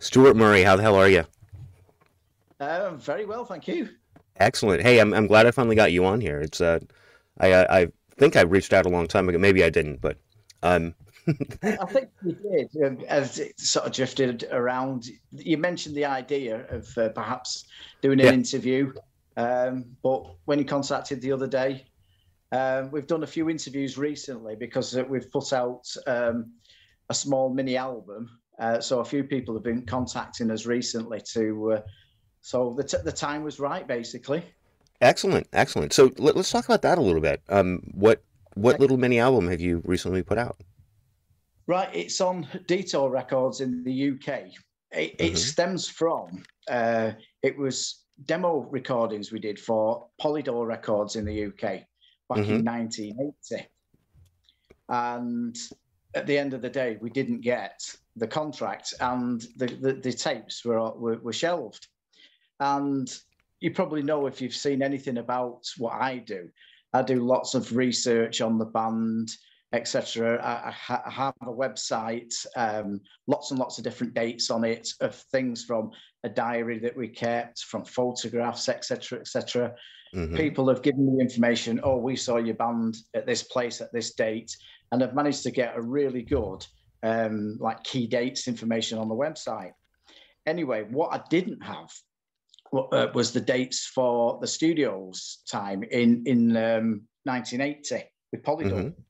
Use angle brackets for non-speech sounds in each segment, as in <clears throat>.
Stuart Murray, how the hell are you? Uh, very well, thank you. Excellent. Hey, I'm I'm glad I finally got you on here. It's uh, I I, I think I reached out a long time ago. Maybe I didn't, but um. I think you did, um, as it sort of drifted around. You mentioned the idea of uh, perhaps doing an yeah. interview, um, but when you contacted the other day, um, we've done a few interviews recently because we've put out um, a small mini album. Uh, so a few people have been contacting us recently to. Uh, so the t- the time was right, basically. Excellent, excellent. So let, us talk about that a little bit. Um, what what little mini album have you recently put out? Right, it's on Detour Records in the UK. It, mm-hmm. it stems from uh, it was demo recordings we did for Polydor Records in the UK back mm-hmm. in 1980. And at the end of the day, we didn't get the contract, and the, the, the tapes were, were, were shelved. And you probably know if you've seen anything about what I do. I do lots of research on the band, etc. I, I, have a website, um, lots and lots of different dates on it of things from a diary that we kept, from photographs, etc., etc. Mm-hmm. People have given me information. Oh, we saw your band at this place at this date, and I've managed to get a really good, um, like key dates information on the website. Anyway, what I didn't have uh, was the dates for the studio's time in in um, 1980 with Polydor. Mm-hmm.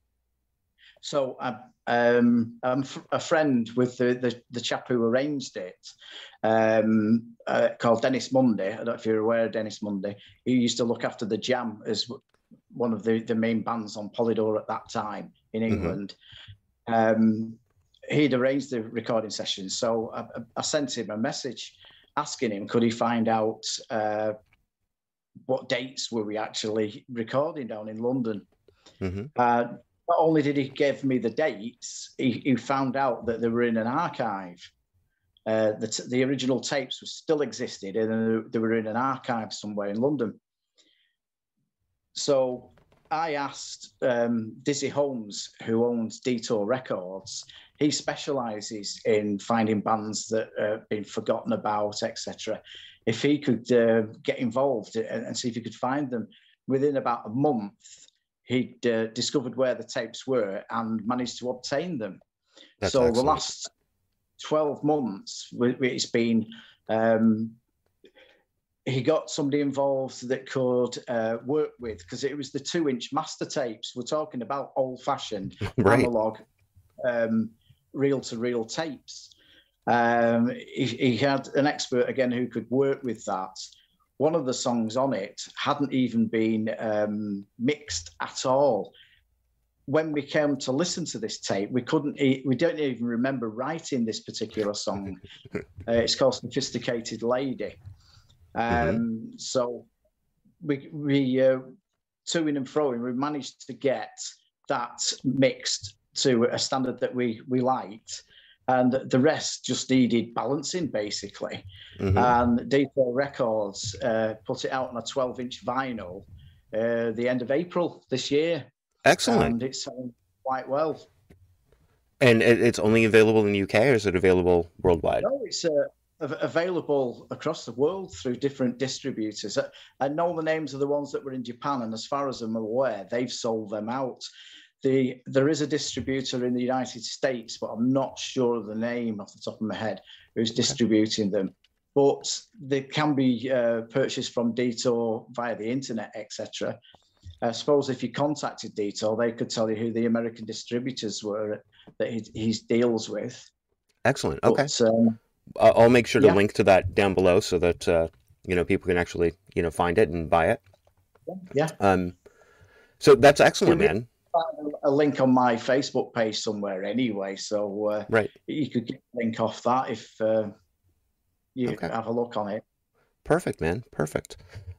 So uh, um, I'm a friend with the, the, the chap who arranged it, um, uh, called Dennis Munday. I don't know if you're aware of Dennis Munday. He used to look after the Jam as one of the, the main bands on Polydor at that time in mm-hmm. England. Mm-hmm. Um, he'd arranged the recording sessions, so I, I, sent him a message asking him could he find out uh, what dates were we actually recording down in London. Mm-hmm. Uh, not only did he give me the dates, he, he found out that they were in an archive. Uh, the, t- the original tapes were still existed and they were in an archive somewhere in London. So I asked um, Dizzy Holmes, who owns Detour Records, he specialises in finding bands that have been forgotten about, etc. If he could uh, get involved and, and, see if he could find them within about a month, he'd uh, discovered where the tapes were and managed to obtain them. That's so excellent. the last 12 months, it's been um, he got somebody involved that could uh, work with because it was the two inch master tapes. We're talking about old fashioned <laughs> right. analog um, reel to reel tapes. Um, he, he, had an expert again who could work with that one of the songs on it hadn't even been um, mixed at all. When we came to listen to this tape, we couldn't, we don't even remember writing this particular song. <laughs> uh, it's called Sophisticated Lady. Um, mm-hmm. So we, we uh, to and fro, and we managed to get that mixed to a standard that we we liked and the rest just needed balancing basically. Mm-hmm. And Detour Records uh, put it out on a 12 inch vinyl uh, the end of April this year. Excellent. And it's selling quite well. And it's only available in the UK or is it available worldwide? No, it's uh, available across the world through different distributors. I know the names of the ones that were in Japan, and as far as I'm aware, they've sold them out. The, there is a distributor in the United States, but I'm not sure of the name off the top of my head, who's distributing them. But they can be uh, purchased from Detour via the internet, etc. I suppose if you contacted Detour, they could tell you who the American distributors were that he, he deals with. Excellent. Okay. But, um, I'll make sure to yeah. link to that down below so that uh, you know people can actually you know find it and buy it. Yeah. Um. So that's excellent, man a link on my Facebook page somewhere anyway, so uh, right, you could get a link off that if uh, you okay. have a look on it. Perfect, man. Perfect.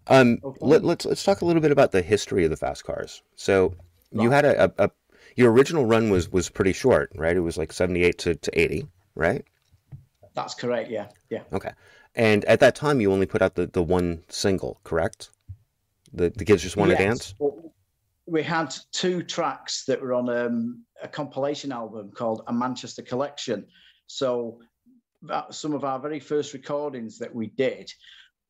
Um, okay. let, us let's, let's talk a little bit about the history of the fast cars. So right. you had a, a, a, your original run was was pretty short, right? It was like seventy eight to, to eighty, right? That's correct. Yeah, yeah. Okay. And at that time, you only put out the, the one single, correct? The the kids just want to dance. Well, we had two tracks that were on um, a compilation album called A Manchester Collection. So some of our very first recordings that we did,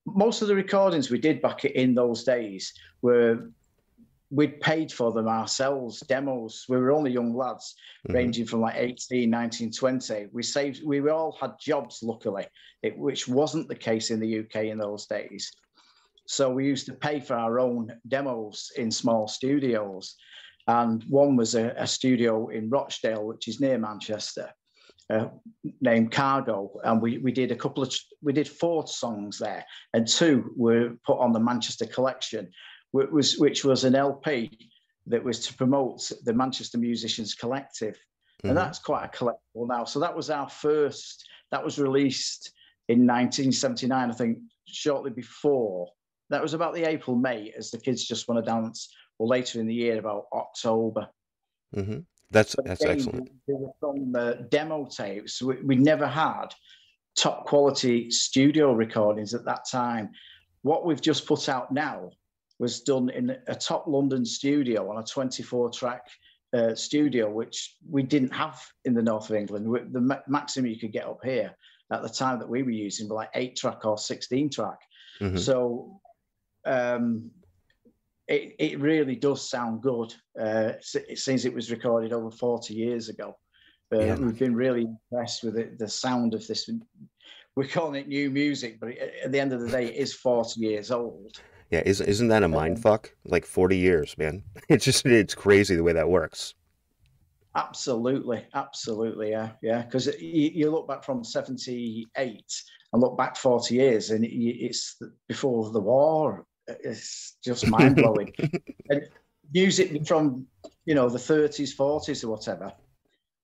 most of the recordings we did back in those days were we'd paid for them ourselves demos we were only young lads mm-hmm. ranging from like 18 19 20 we saved we all had jobs luckily it, which wasn't the case in the uk in those days so we used to pay for our own demos in small studios and one was a, a studio in rochdale which is near manchester uh, named Cargo, and we we did a couple of we did four songs there, and two were put on the Manchester Collection, which was which was an LP that was to promote the Manchester Musicians Collective, mm-hmm. and that's quite a collectible now. So that was our first. That was released in 1979, I think, shortly before. That was about the April May, as the kids just want to dance, or later in the year, about October. Mm-hmm. That's but that's excellent. They were from the demo tapes. We, we never had top quality studio recordings at that time. What we've just put out now was done in a top London studio on a 24 track uh, studio, which we didn't have in the north of England. The maximum you could get up here at the time that we were using were like eight track or 16 track. Mm-hmm. So um, it, it really does sound good. Uh, it it was recorded over 40 years ago. But yeah. we've been really impressed with it, the sound of this. We're calling it new music, but at the end of the day, it is 40 years old. Yeah, isn't isn't that a mind um, fuck? Like 40 years, man. <laughs> It's just it's crazy the way that works. Absolutely, absolutely, yeah, yeah. Because you, you, look back from '78 and look back 40 years, and it's before the war, it's just mind blowing. <laughs> and music from you know the 30s, 40s, or whatever,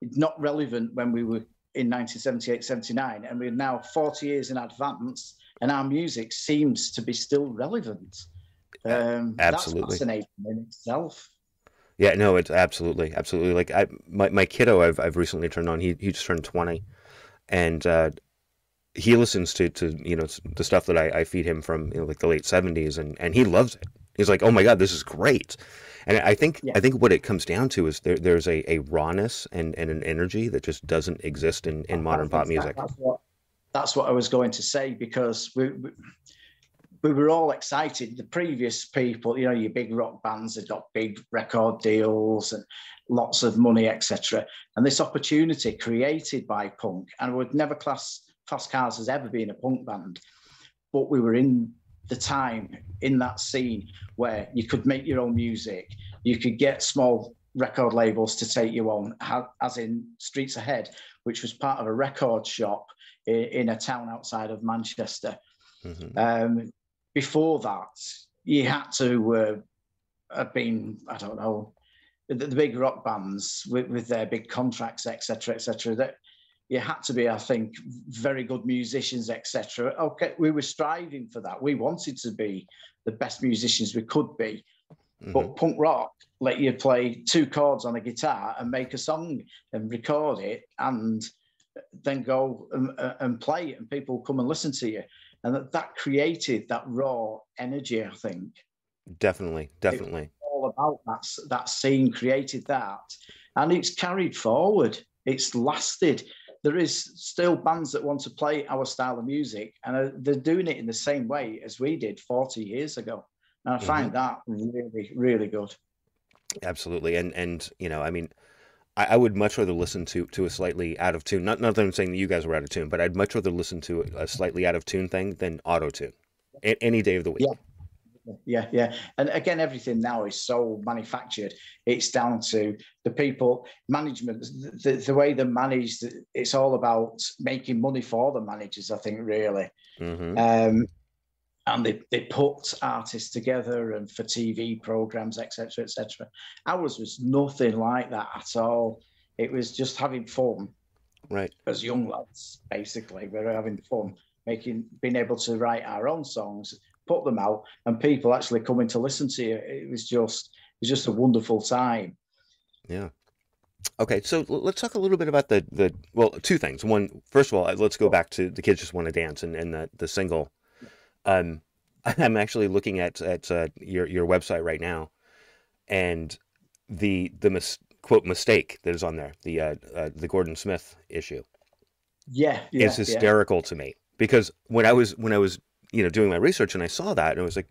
it's not relevant when we were in 1978, 79, and we're now 40 years in advance, and our music seems to be still relevant. Um, absolutely, that's fascinating in itself. Yeah, no, it's absolutely, absolutely. Like I, my, my kiddo, I've, I've recently turned on. He, he just turned twenty, and uh, he listens to to you know the stuff that I, I feed him from you know, like the late seventies, and and he loves it. He's like, oh my god, this is great. And I think yeah. I think what it comes down to is there, there's a, a rawness and, and an energy that just doesn't exist in, in modern pop music. That's what, that's what I was going to say because we, we, we were all excited. The previous people, you know, your big rock bands had got big record deals and lots of money, etc. And this opportunity created by punk, and I would never class Fast Cars has ever been a punk band, but we were in the time in that scene where you could make your own music, you could get small record labels to take you on, as in Streets Ahead, which was part of a record shop in, a town outside of Manchester. Mm-hmm. Um, before that, you had to uh, have been, I don't know, the, the big rock bands with, with, their big contracts, etc., etc. That you had to be, I think, very good musicians, etc. Okay, we were striving for that. We wanted to be the best musicians we could be. Mm-hmm. But punk rock let you play two chords on a guitar and make a song and record it and then go and, and play it and people come and listen to you. And that, that created that raw energy, I think. Definitely, definitely. all about that, that scene created that. And it's carried forward. It's lasted there is still bands that want to play our style of music and they're doing it in the same way as we did 40 years ago. And i find mm-hmm. that really really good. Absolutely. And and you know i mean I, I, would much rather listen to to a slightly out of tune not not that i'm saying that you guys were out of tune but i'd much rather listen to a slightly out of tune thing than auto tune any day of the week. Yeah yeah yeah. And again everything now is so manufactured. It's down to the people management the, the way they're managed. It's all about making money for the managers i think really. Mm-hmm. um, and they, they put artists together and for tv programs etc etc ours was nothing like that at all. It was just having fun. Right. As young lads basically we we're having fun making being able to write our own songs put them out, and people actually coming to listen to you. It was just it was just a wonderful time. Yeah. Okay, so let's talk a little bit about the the well, two things. One, first of all, let's go back to the kids just want to dance and, and the the single. Um, <laughs> I'm actually looking at at uh, your your website right now, and the the mis- quote mistake that is on there the uh, uh, the Gordon Smith issue. yeah, yeah is hysterical yeah. to me because when I was when I was you know doing my research and I saw that and I was like,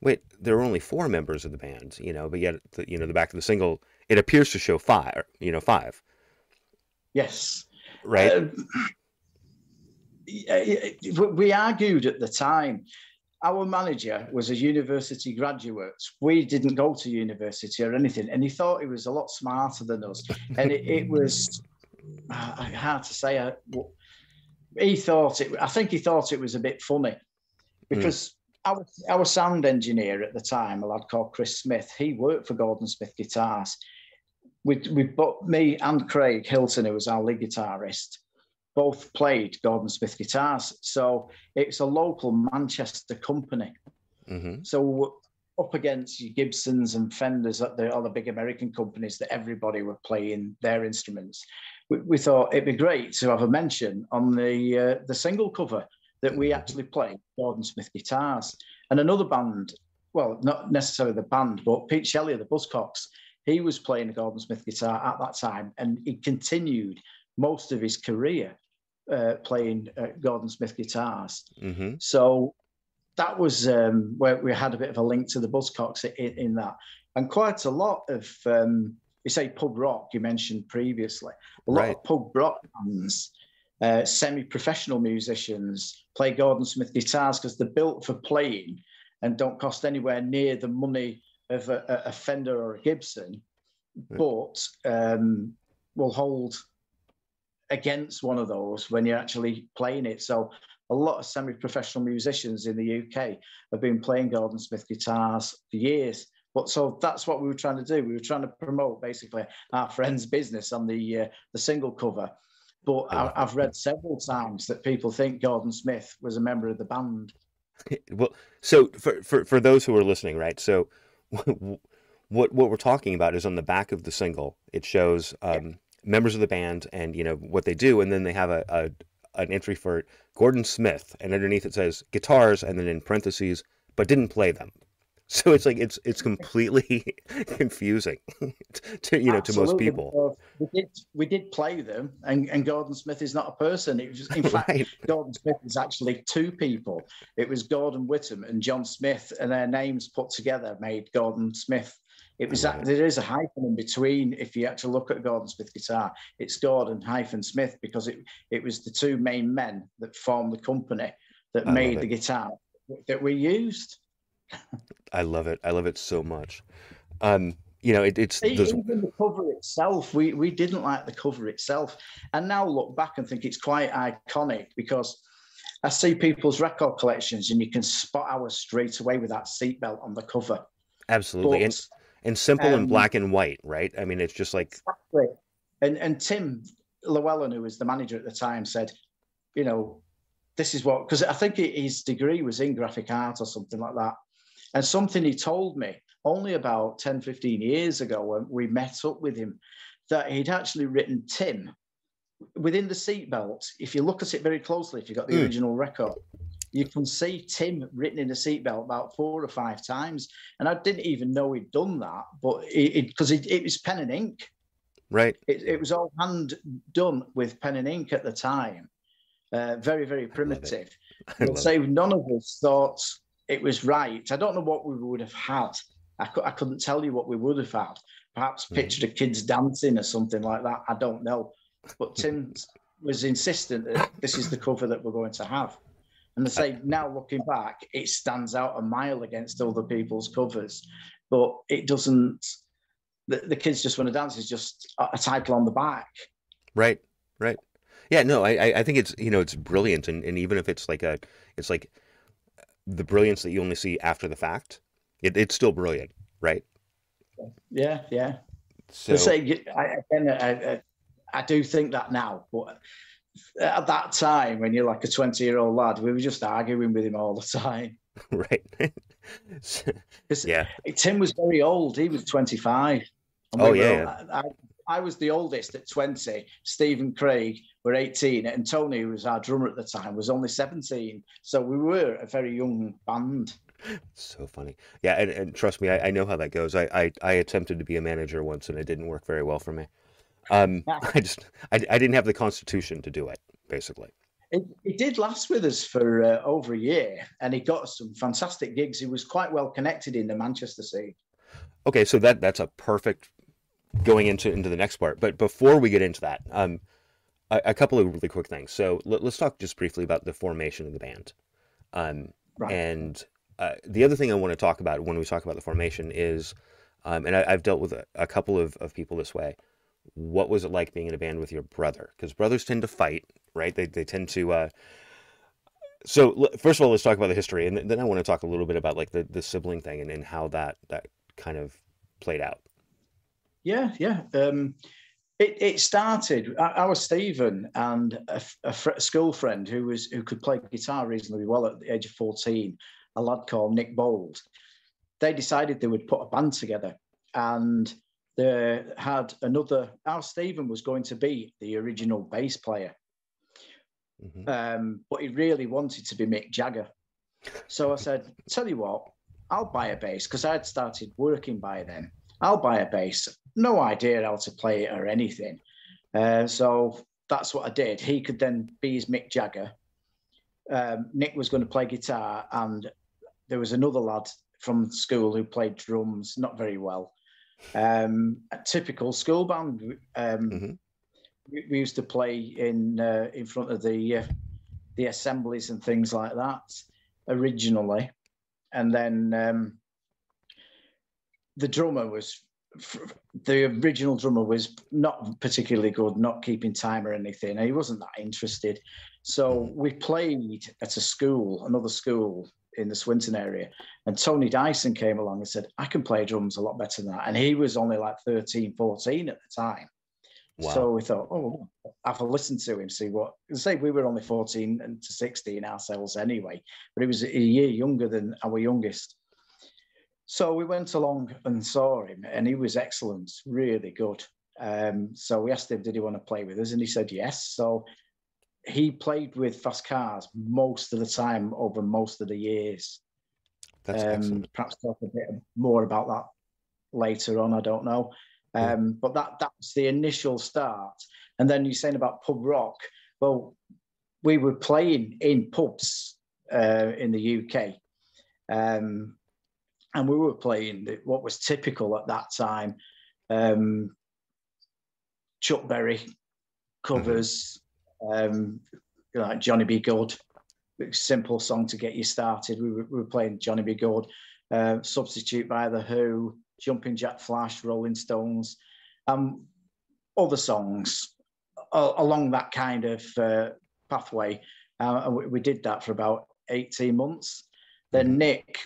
wait, there are only four members of the band, you know, but yet the, you know the back of the single it appears to show five, you know, five. Yes. Right. Um, we argued at the time. Our manager was a university graduate. We didn't go to university or anything, and he thought he was a lot smarter than us. And it, it was <sighs> hard to say. Uh, he thought it. I think he thought it was a bit funny because mm. our our sound engineer at the time, a lad called Chris Smith, he worked for Gordon Smith Guitars. We we both me and Craig Hilton, who was our lead guitarist, both played Gordon Smith guitars. So it's a local Manchester company. Mm-hmm. So up against your Gibsons and Fenders, the other big American companies that everybody were playing their instruments. We, we thought it'd be great to have a mention on the uh, the single cover that we actually play Gordon Smith guitars. And another band, well, not necessarily the band, but Pete Shelley of the Buzzcocks, he was playing a Gordon Smith guitar at that time, and he continued most of his career uh, playing uh, Gordon Smith guitars. Mm-hmm. So that was um, where we had a bit of a link to the Buzzcocks in, in that, and quite a lot of um, you say pub rock you mentioned previously. A lot right. of pub rock bands, uh, semi-professional musicians play Gordon Smith guitars because they're built for playing and don't cost anywhere near the money of a, a Fender or a Gibson, right. but um, will hold against one of those when you're actually playing it. So a lot of semi-professional musicians in the UK have been playing Gordon Smith guitars for years. But so that's what we were trying to do. We were trying to promote basically our friend's business on the uh, the single cover. But I, have read several times that people think Gordon Smith was a member of the band. <laughs> Well, so for for, for those who are listening, right? So <laughs> what what we're talking about is on the back of the single. It shows um, members of the band and you know what they do, and then they have a, a an entry for Gordon Smith, and underneath it says guitars, and then in parentheses, but didn't play them. So it's like it's it's completely <laughs> confusing <laughs> to you know Absolutely. to most people. We did we did play them, and, and Gordon Smith is not a person. It was just, in <laughs> fact right. Gordon Smith is actually two people. It was Gordon Whittam and John Smith, and their names put together made Gordon Smith. It was that there is a hyphen in between. If you actually look at Gordon Smith guitar, it's Gordon hyphen Smith because it it was the two main men that formed the company that I made the guitar that we used. I love it. I love it so much. Um, you know, it, it's even the cover itself. We we didn't like the cover itself, and now look back and think it's quite iconic because I see people's record collections, and you can spot ours straight away with that seatbelt on the cover. Absolutely, but, and and simple um, and black and white, right? I mean, it's just like exactly. And and Tim Llewellyn, who was the manager at the time, said, you know, this is what because I think his degree was in graphic art or something like that. And something he told me only about 10, 15 years ago when we met up with him, that he'd actually written Tim within the seatbelt. If you look at it very closely, if you've got the mm. original record, you can see Tim written in the seatbelt about four or five times. And I didn't even know he'd done that, but because it, it, it, was pen and ink. Right. It, it, was all hand done with pen and ink at the time. Uh, very, very primitive. <laughs> I'd say none of us thought it was right. I don't know what we would have had. I, cu- I couldn't tell you what we would have had. Perhaps mm. picture the kids dancing or something like that. I don't know. But <laughs> Tim was insistent that this is the cover that we're going to have. And I say now looking back, it stands out a mile against other people's covers, but it doesn't. The, the kids just want to dance is just a, a title on the back. Right, right. Yeah, no, I I think it's you know it's brilliant, and, and even if it's like a it's like the brilliance that you only see after the fact, it, it's still brilliant, right? Yeah, yeah. So, say, I, again, I, I, I do think that now, but at that time, when you're like a 20 year old lad, we were just arguing with him all the time. <laughs> right. <laughs> yeah. Tim was very old. He was 25. oh, yeah. I, I, was the oldest at 20. Stephen Craig were 18, and Tony, who was our drummer at the time, was only 17. So we were a very young band. So funny. Yeah, and, and trust me, I, I, know how that goes. I, I, I attempted to be a manager once, and it didn't work very well for me. Um, <laughs> I just I, I didn't have the constitution to do it. basically. It, it did last with us for uh, over a year, and he got some fantastic gigs. He was quite well connected in the Manchester scene. Okay, so that that's a perfect going into into the next part. But before we get into that, um, a, a couple of really quick things. So let, us talk just briefly about the formation of the band. Um, right. And uh, the other thing I want to talk about when we talk about the formation is, um, and I, have dealt with a, a couple of, of people this way. What was it like being in a band with your brother? Because brothers tend to fight, right? They, they tend to. Uh, so first of all, let's talk about the history, and then I want to talk a little bit about like the, the sibling thing and, and how that that kind of played out. Yeah, yeah. Um, it, it started. I, I, was Stephen and a, a fr- school friend who was who could play guitar reasonably well at the age of fourteen, a lad called Nick Bold. They decided they would put a band together, and they had another. Our Stephen was going to be the original bass player, mm-hmm. um, but he really wanted to be Mick Jagger. So I said, "Tell you what, I'll buy a bass because I'd started working by then. I'll buy a bass. No idea how to play it or anything. Uh, so that's what I did. He could then be his Mick Jagger. Um, Nick was going to play guitar, and there was another lad from school who played drums, not very well. Um, a typical school band. Um, mm-hmm. we, we, used to play in uh, in front of the uh, the assemblies and things like that originally and then um, the drummer was the original drummer was not particularly good, not keeping time or anything. He wasn't that interested. So we played at a school, another school in the Swinton area. And Tony Dyson came along and said, I can play drums a lot better than that. And he was only like 13, 14 at the time. Wow. So we thought, oh, have a listen to him, see what. Say we were only 14 and to 16 ourselves anyway, but he was a year younger than our youngest. So we went along and saw him, and he was excellent, really good. Um, so we asked him, did he want to play with us? And he said yes. So he played with Fast Cars most of the time over most of the years. That's um, excellent. Perhaps talk a bit more about that later on. I don't know. Um, but that that's the initial start. And then you're saying about pub rock. Well, we were playing in pubs uh, in the UK. Um, and we were playing the, what was typical at that time um, Chuck Berry covers, mm-hmm. um, like Johnny B. Goode, simple song to get you started. We were, we were playing Johnny B. Goode, uh, Substitute by The Who, Jumping Jack Flash, Rolling Stones, um, other songs along that kind of uh, pathway. Uh, we, we, did that for about 18 months. Then mm-hmm. Nick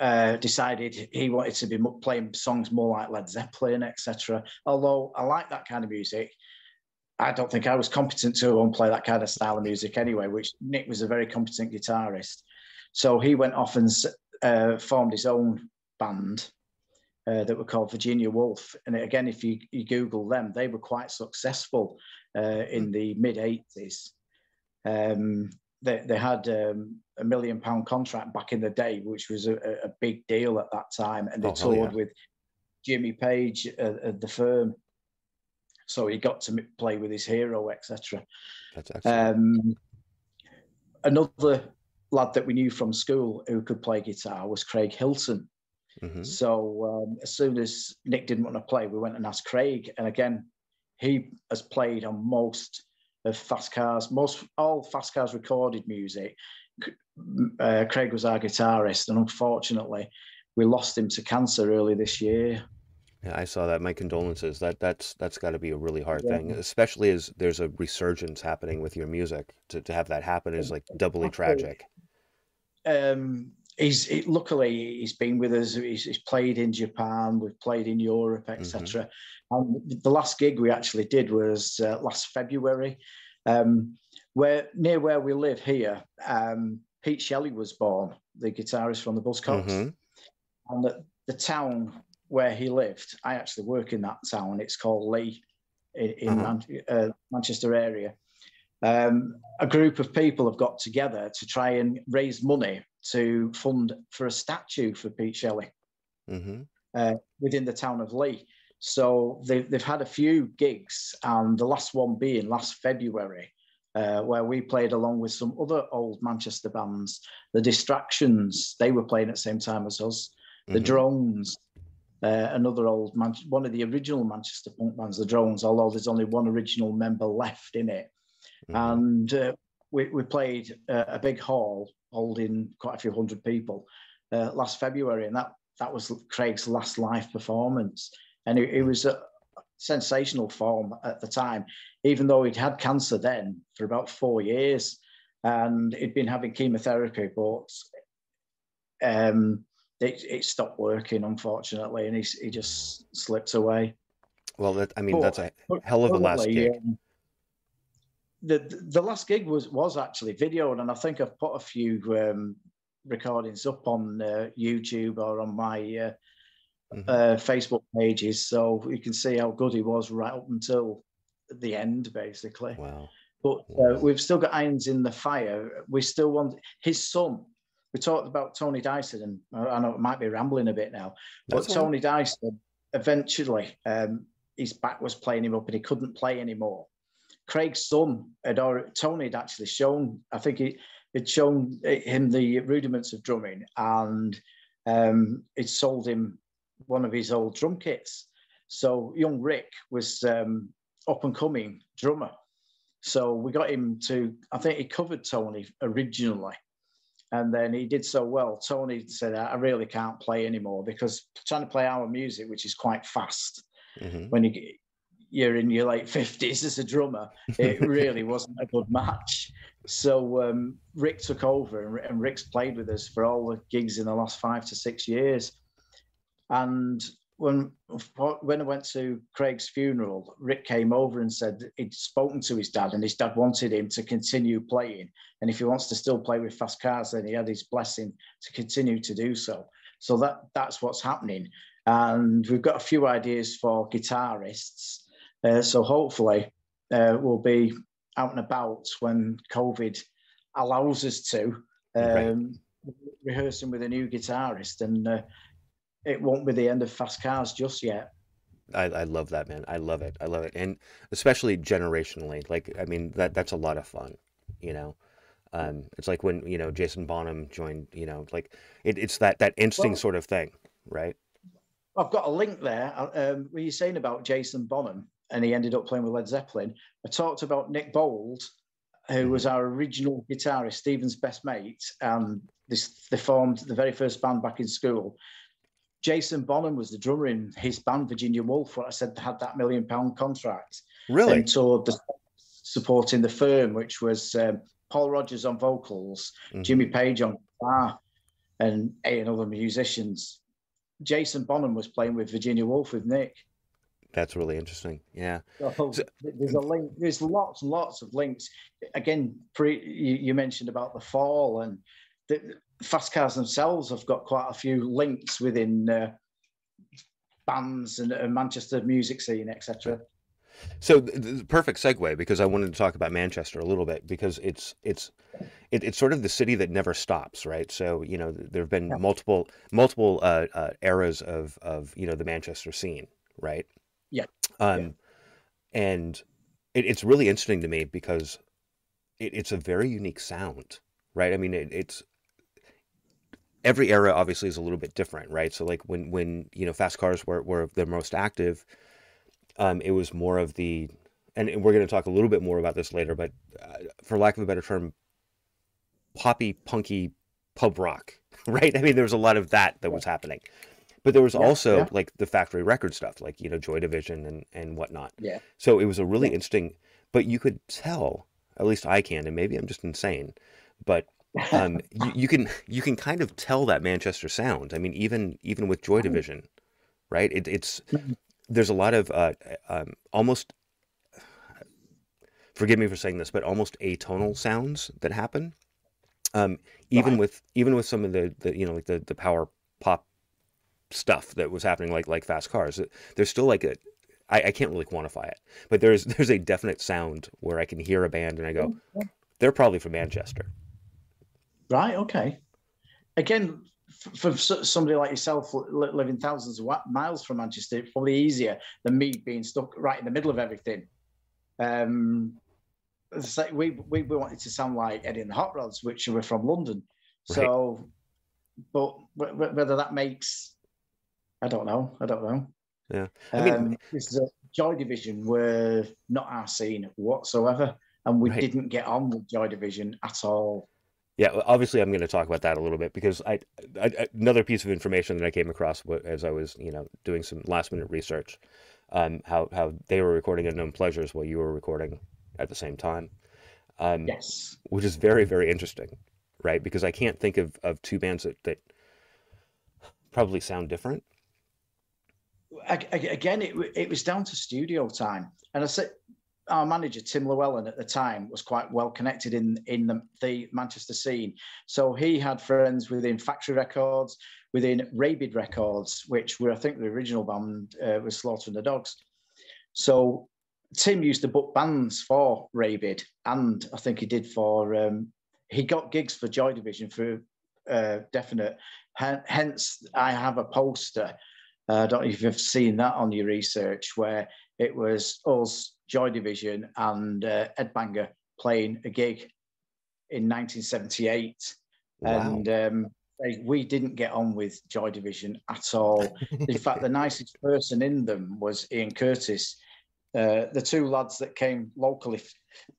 uh, decided he wanted to be playing songs more like Led Zeppelin, etc. Although I like that kind of music, I don't think I was competent to and play that kind of style of music anyway. Which Nick was a very competent guitarist, so he went off and uh, formed his own band uh, that were called Virginia Wolf. And again, if you, you Google them, they were quite successful uh, in hmm. the mid 80s. Um, they, they had um, a million pound contract back in the day, which was a, a big deal at that time. And they oh, toured yeah. with Jimmy Page at, at, the firm. So he got to play with his hero, etc. Um, another lad that we knew from school who could play guitar was Craig Hilton. Mm-hmm. So um, as soon as Nick didn't want to play, we went and asked Craig. And again, he has played on most of Fast Cars, most all Fast Cars recorded music. Uh, Craig was our guitarist, and unfortunately, we lost him to cancer early this year. Yeah, I saw that. My condolences. That that's that's got to be a really hard yeah. thing, especially as there's a resurgence happening with your music. To to have that happen is like doubly tragic. Um, he's he, luckily he's been with us. He's, he's, played in Japan. We've played in Europe, etc. Mm-hmm. And the last gig we actually did was uh, last February, um, where near where we live here. Um, Pete Shelley was born, the guitarist from the Buzzcocks, mm-hmm. and the, the town where he lived. I actually work in that town. It's called Leigh in, in mm-hmm. Man- uh, Manchester area. Um, a group of people have got together to try and raise money to fund for a statue for Pete Shelley mm-hmm. uh, within the town of Leigh. So they've, they've had a few gigs, and the last one being last February. uh, where we played along with some other old Manchester bands. The Distractions, they were playing at the same time as us. The mm-hmm. Drones, uh, another old Man- one of the original Manchester punk bands, the Drones, although there's only one original member left in it. Mm-hmm. And uh, we, we played uh, a big hall holding quite a few hundred people uh, last February, and that that was Craig's last live performance, and it, it was a sensational form at the time, even though he'd had cancer then for about four years, and he'd been having chemotherapy, but um, it, it stopped working unfortunately, and he he just slipped away. Well, that, I mean, but, that's a hell of a last gig. Um, the the last gig was was actually videoed, and I think I've put a few um, recordings up on uh, YouTube or on my uh, mm-hmm. uh, Facebook pages, so you can see how good he was right up until the end, basically. Wow. But uh, we've still got irons in the fire. We still want his son. We talked about Tony Dyson, and I know it might be rambling a bit now, but Tony Dyson eventually um, his back was playing him up and he couldn't play anymore. Craig's son had already, Tony had actually shown, I think he had shown him the rudiments of drumming and um, it sold him one of his old drum kits. So young Rick was um, up and coming drummer. So we got him to, I think he covered Tony originally. And then he did so well. Tony said, I really can't play anymore because trying to play our music, which is quite fast, mm-hmm. when you you're in your late 50s as a drummer, it <laughs> really wasn't a good match. So um, Rick took over, and, and Rick's played with us for all the gigs in the last five to six years. And when when I went to Craig's funeral, Rick came over and said he'd spoken to his dad, and his dad wanted him to continue playing. And if he wants to still play with fast cars, then he had his blessing to continue to do so. So that that's what's happening. And we've got a few ideas for guitarists uh, so hopefully uh, we'll be out and about when COVID allows us to um, right. rehearsing with a new guitarist, and uh, it won't be the end of fast cars just yet. I, I love that man. I love it. I love it, and especially generationally. Like I mean that that's a lot of fun. You know, um, it's like when you know Jason Bonham joined. You know, like it, it's that that instinct well, sort of thing, right? I've got a link there. Uh, um, were you saying about Jason Bonham? And he ended up playing with Led Zeppelin. I talked about Nick Bold, who was our original guitarist, Stephen's best mate, and this they formed the very first band back in school. Jason Bonham was the drummer in his band, Virginia Wolf, what I said had that million pound contract. Really? And toured the, supporting the firm, which was um, Paul Rodgers on vocals, mm-hmm. Jimmy Page on guitar, and eight other musicians. Jason Bonham was playing with Virginia Wolf with Nick. That's really interesting. Yeah. So, so, there's a link. There's lots, and lots of links. Again, pre, you, you mentioned about the fall and the fast cars themselves have got quite a few links within uh, bands and, and Manchester music scene, etc. So the perfect segue because I wanted to talk about Manchester a little bit because it's it's it, it's sort of the city that never stops, right? So you know there have been yeah. multiple multiple uh, uh, eras of of you know the Manchester scene, right? Yeah. Um, yeah. and it, it's really interesting to me because it, it's a very unique sound, right? I mean, it, it's every era obviously is a little bit different, right? So like when when you know fast cars were were the most active, um, it was more of the, and we're going to talk a little bit more about this later, but uh, for lack of a better term, poppy, punky, pub rock, <laughs> right? I mean, there was a lot of that that was happening. But there was yeah, also yeah. like the factory record stuff, like you know Joy Division and and whatnot. Yeah. So it was a really yeah. interesting, but you could tell, at least I can, and maybe I'm just insane, but um, <laughs> you, you, can you can kind of tell that Manchester sound. I mean, even even with Joy Division, right? It, it's mm-hmm. there's a lot of uh, um, almost. Forgive me for saying this, but almost atonal sounds that happen. Um, even right. with even with some of the, the you know like the the power pop stuff that was happening like like fast cars there's still like a I, I can't really quantify it but there's <laughs> there's a definite sound where i can hear a band and i go they're probably from manchester right okay again for somebody like yourself living thousands of miles from manchester it's probably easier than me being stuck right in the middle of everything um we we wanted to sound like Eddie and the Hot Rods, which were from London. So, right. but whether that makes, I don't know. I don't know. Yeah, I mean, um, this is a Joy Division were not our scene whatsoever, and we right. didn't get on with Joy Division at all. Yeah, obviously, I'm going to talk about that a little bit because I, I, another piece of information that I came across as I was, you know, doing some last minute research, um, how how they were recording Unknown Pleasures while you were recording at the same time. Um, yes, which is very very interesting, right? Because I can't think of, of two bands that, that probably sound different. Again, it it was down to studio time, and I said our manager Tim Llewellyn at the time was quite well connected in in the, the, Manchester scene. So he had friends within Factory Records, within Rabid Records, which were I think the original band uh, was Slaughter and the Dogs. So Tim used to book bands for Rabid, and I think he did for um, he got gigs for Joy Division for uh, definite. Hence, I have a poster. Uh, I don't know if you've seen that on your research, where it was us Joy Division and uh, Ed Banger playing a gig in 1978. Wow. And um, we didn't get on with Joy Division at all. <laughs> in fact, the nicest person in them was Ian Curtis. Uh, the two lads that came locally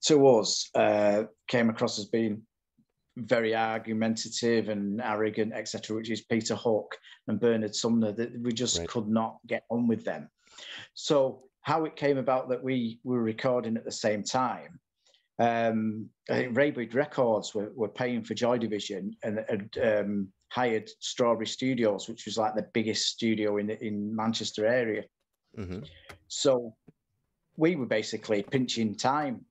to us uh, came across as being very argumentative and arrogant, etc., which is Peter Hook and Bernard Sumner. That we just right. could not get on with them. So how it came about that we were recording at the same time. Um, Rabid Records were, were paying for Joy Division and had um, hired Strawberry Studios, which was like the biggest studio in in Manchester area. Mm-hmm. So we were basically pinching time.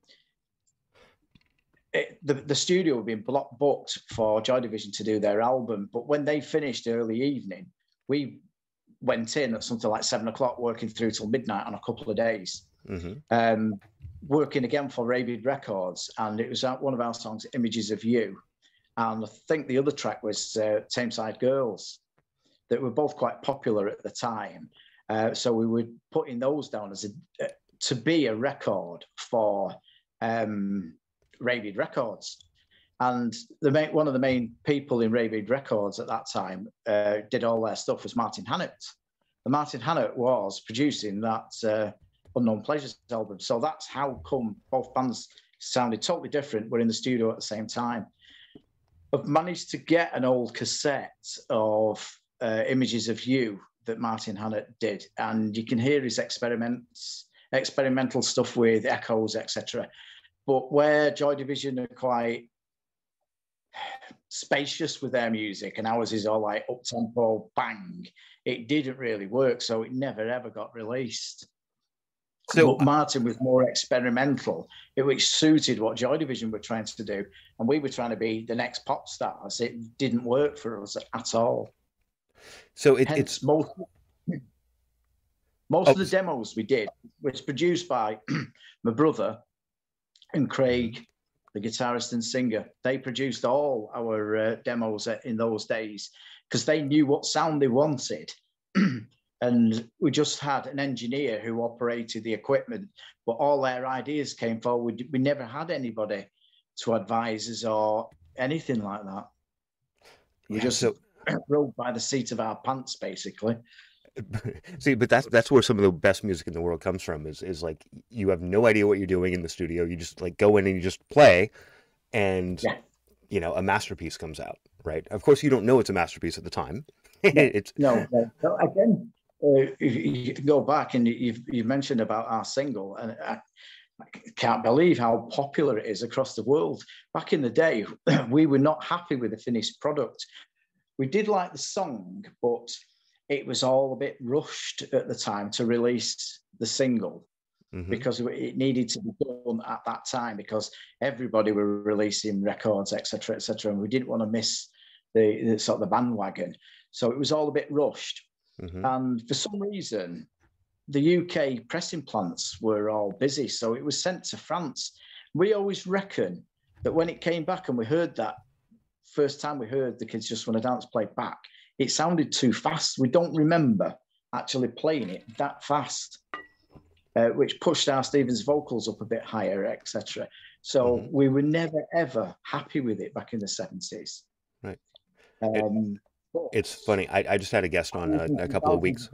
It, the, the studio had been block booked for Joy Division to do their album, but when they finished early evening, we went in at something like seven o'clock, working through till midnight on a couple of days. Mm-hmm. Um, working again for Rabid Records, and it was one of our songs, "Images of You," and I think the other track was uh, "Tameside Girls," that were both quite popular at the time. Uh, so we were putting those down as a uh, to be a record for um, Rabid Records. And the main, one of the main people in Rabid Records at that time uh, did all their stuff was Martin Hannett. And Martin Hannett was producing that uh, Unknown Pleasures album. So that's how come both bands sounded totally different. We're in the studio at the same time. I've managed to get an old cassette of uh, images of you that Martin Hannett did, and you can hear his experiments, experimental stuff with echoes, etc. But where Joy Division are quite spacious with their music, and ours is all like up tempo, bang. It didn't really work, so it never ever got released. So but uh, Martin was more experimental, which suited what Joy Division were trying to do, and we were trying to be the next pop stars. It didn't work for us at all. So it, it's most most oh. of the demos we did was produced by <clears throat> my brother and Craig the guitarist and singer. They produced all our uh, demos in those days because they knew what sound they wanted. <clears throat> and we just had an engineer who operated the equipment, but all their ideas came forward. We never had anybody to advise us or anything like that. We yeah, just so... <clears throat> rode by the seat of our pants, basically. <laughs> See, but that's that's where some of the best music in the world comes from. Is is like you have no idea what you're doing in the studio. You just like go in and you just play, and yeah. you know a masterpiece comes out. Right. Of course, you don't know it's a masterpiece at the time. <laughs> it's no, no. Again, uh, you can go back and you've you mentioned about our single, and I, I can't believe how popular it is across the world. Back in the day, <clears throat> we were not happy with the finished product. We did like the song, but it was all a bit rushed at the time to release the single mm-hmm. because it needed to be done at that time because everybody were releasing records, etc., etc., and we didn't want to miss the, the, sort of the bandwagon. So it was all a bit rushed, mm-hmm. and for some reason, the UK pressing plants were all busy, so it was sent to France. We always reckon that when it came back and we heard that first time we heard the kids just want to dance play back, it sounded too fast. We don't remember actually playing it that fast, uh, which pushed our Stevens vocals up a bit higher, etc. So mm-hmm. we were never ever happy with it back in the 70s. Right. Um, it, it's funny. I, I just had a guest on a, a couple of weeks.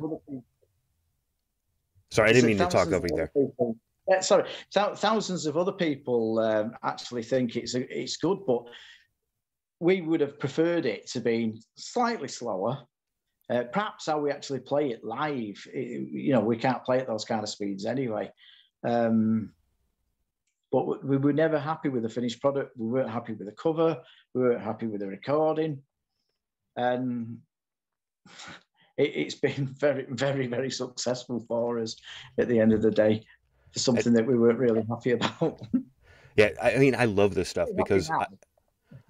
Sorry, I didn't mean to talk over you there. People, uh, sorry, thousands of other people um, actually think it's a, it's good, but we would have preferred it to be slightly slower. Uh, perhaps how we actually play it live, it, you know, we can't play at those kind of speeds anyway. Um, but we were never happy with the finished product. We weren't happy with the cover. We weren't happy with the recording, and <laughs> it, has been <laughs> very, very, very successful for us. At the end of the day, for something that we weren't really happy about. <laughs> yeah, I mean, I love this stuff because. I,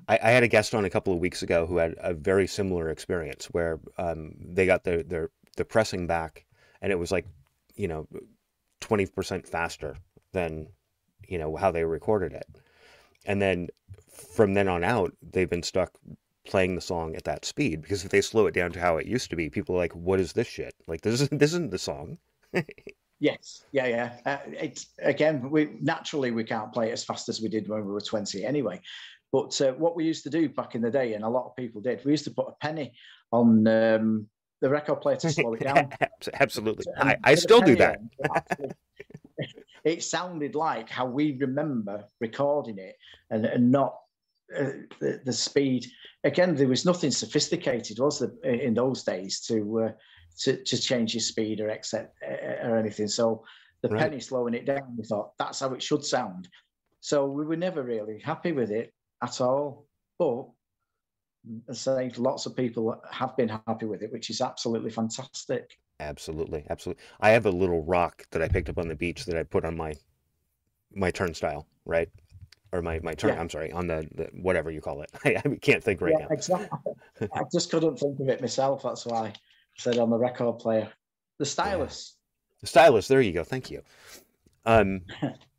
I, had a guest on a couple of weeks ago who had a very similar experience where um, they got their, their the pressing back, and it was like, you know, twenty percent faster than you know how they recorded it. And then from then on out they've been stuck playing the song at that speed because if they slow it down to how it used to be people are like what is this shit? Like this isn't this isn't the song. <laughs> Yes. Yeah yeah. Uh, it's again we naturally we can't play it as fast as we did when we were 20 anyway but uh, what we used to do back in the day and a lot of people did we used to put a penny on um, the record player to slow it <laughs> down absolutely I, I still do that <laughs> it sounded like how we remember recording it and, and not uh, the, the speed. Again, there was nothing sophisticated, was there, in those days to uh, to, to change your speed or except uh, or anything. So the right. penny slowing it down, we thought that's how it should sound. So we were never really happy with it at all. But I say lots of people have been happy with it, which is absolutely fantastic. Absolutely, absolutely. I have a little rock that I picked up on the beach that I put on my my turnstile, right? Or my my turn. Yeah. I'm sorry, on the, the, whatever you call it. <laughs> I, I can't think right yeah, now. Exactly. <laughs> I just couldn't think of it myself. That's why I said on the record player, the stylus. Yeah. The stylus. There you go. Thank you. Um, <laughs>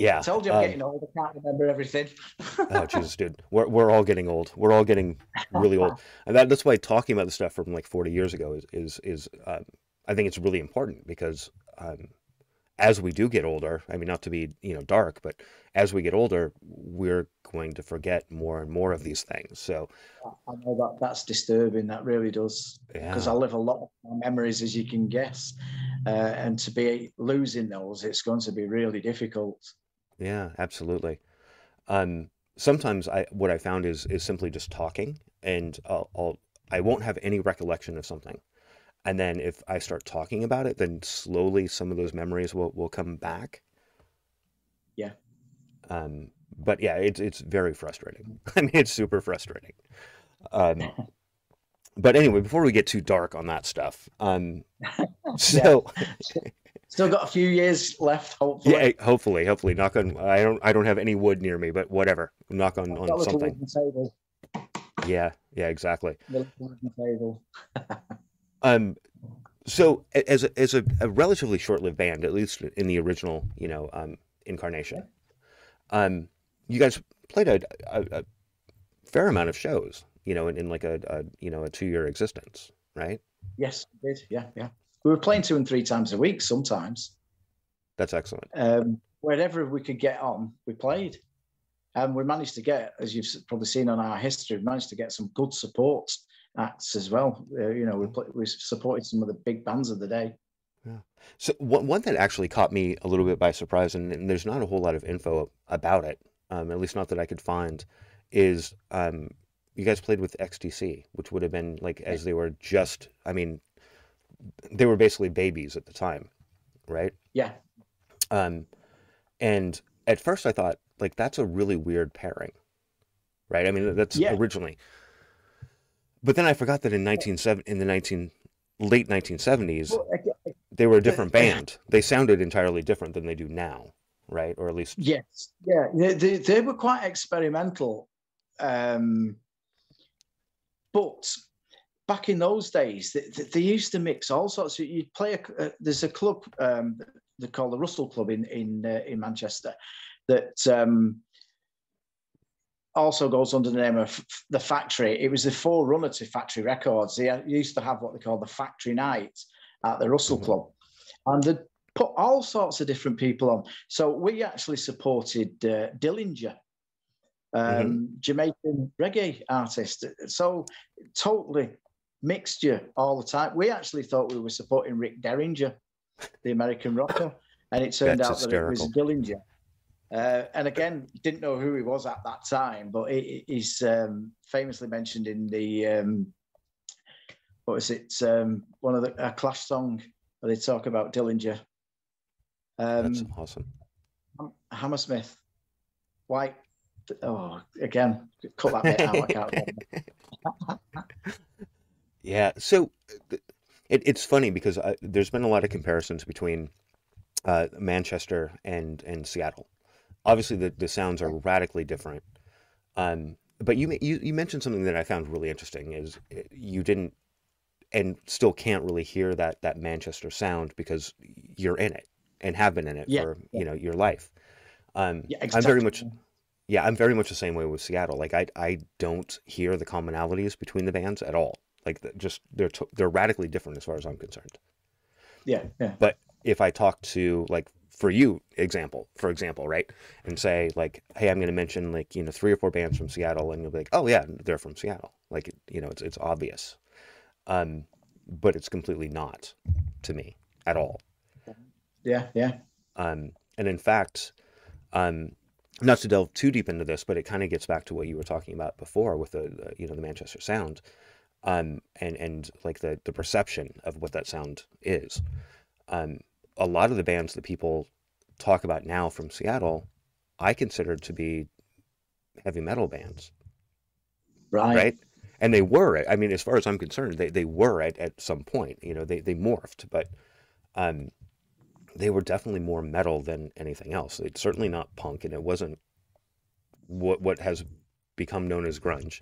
Yeah. I told you I'm um, getting old. I can't remember everything. <laughs> oh Jesus, dude. <laughs> We're we're all getting old. We're all getting really old. <laughs> And that, that's why talking about the stuff from like 40 years ago is is, is um, I think it's really important because um, as we do get older, I mean not to be, you know, dark, but as we get older, we're going to forget more and more of these things. So I know that that's disturbing. That really does. Because yeah. I live a lot of memories as you can guess. Uh, and to be losing those, it's going to be really difficult. Yeah, absolutely. Um, sometimes I what I found is is simply just talking, and I'll, I'll I won't have any recollection of something, and then if I start talking about it, then slowly some of those memories will will come back. Yeah. Um, but yeah, it's it's very frustrating. <laughs> I mean, it's super frustrating. Um, but anyway, before we get too dark on that stuff, um, <laughs> so <laughs> Still got a few years left, hopefully. Yeah, hopefully, hopefully. Knock on. I don't. I don't have any wood near me, but whatever. Knock on on something. Yeah. Yeah. Exactly. <laughs> um. So, as a, as a, a relatively short-lived band, at least in the original, you know, um, incarnation, um, you guys played a, a, a fair amount of shows, you know, in, in like a, a you know a two-year existence, right? Yes, did. Yeah, yeah. We were playing two and three times a week sometimes. That's excellent. Um, wherever we could get on, we played. And we managed to get, as you've probably seen on our history, we managed to get some good support acts as well. Uh, you know, we, play, we supported some of the big bands of the day. Yeah. So one, one that actually caught me a little bit by surprise, and, and there's not a whole lot of info about it, um, at least not that I could find, is um, you guys played with XTC, which would have been like as they were just, I mean, they were basically babies at the time, right? Yeah. Um, and at first I thought like that's a really weird pairing, right? I mean that's yeah. originally, but then I forgot that in nineteen seven in the nineteen late nineteen seventies they were a different band. They sounded entirely different than they do now, right? Or at least yes, yeah, they, they, they were quite experimental. Um, but back in those days, they, they, used to mix all sorts. Of, you'd play a, uh, there's a club um, they call the Russell Club in in uh, in Manchester that um, also goes under the name of the Factory. It was the forerunner to Factory Records. They used to have what they call the Factory Night at the Russell mm-hmm. Club, and they'd put all sorts of different people on. So we actually supported uh, Dillinger, um, mm-hmm. Jamaican reggae artist. So totally mixture all the time. We actually thought we were supporting Rick Derringer, the American rocker, and it turned That's out hysterical. that it was Dillinger. Uh, and again, didn't know who he was at that time, but he, he's um, famously mentioned in the um, what was it? Um, one of the a Clash song where they talk about Dillinger. Um, That's awesome. Hammersmith, White. Oh, again, cut that bit out. I can't <laughs> <laughs> yeah. So it, it's funny because I, there's been a lot of comparisons between uh, Manchester and and Seattle obviously the, the sounds are radically different. Um, but you, you you mentioned something that I found really interesting is eh, you didn't and still can't really hear that that Manchester sound because you're in it and have been in it yeah, for yeah. you know your life. Um, yeah, exactly. I'm very much yeah, I'm very much the same way with Seattle. Like I I don't hear the commonalities between the bands at all. Like just they're they're radically different as far as I'm concerned. Yeah, yeah. But if I talk to like for you example for example right and say like hey i'm going to mention like you know three or four bands from seattle and you'll be like oh yeah they're from seattle. Like you know it's, it's obvious. Um but it's completely not to me at all. Yeah yeah. Um and in fact um not to delve too deep into this but it kind of gets back to what you were talking about before with the, the you know the manchester sound um and and like the the perception of what that sound is um a lot of the bands that people talk about now from Seattle, I consider to be heavy metal bands. Right. Right. And they were, I mean, as far as I'm concerned, they, they were at, at some point, you know, they, they morphed, but um, they were definitely more metal than anything else. It's certainly not punk, and it wasn't what what has become known as grunge.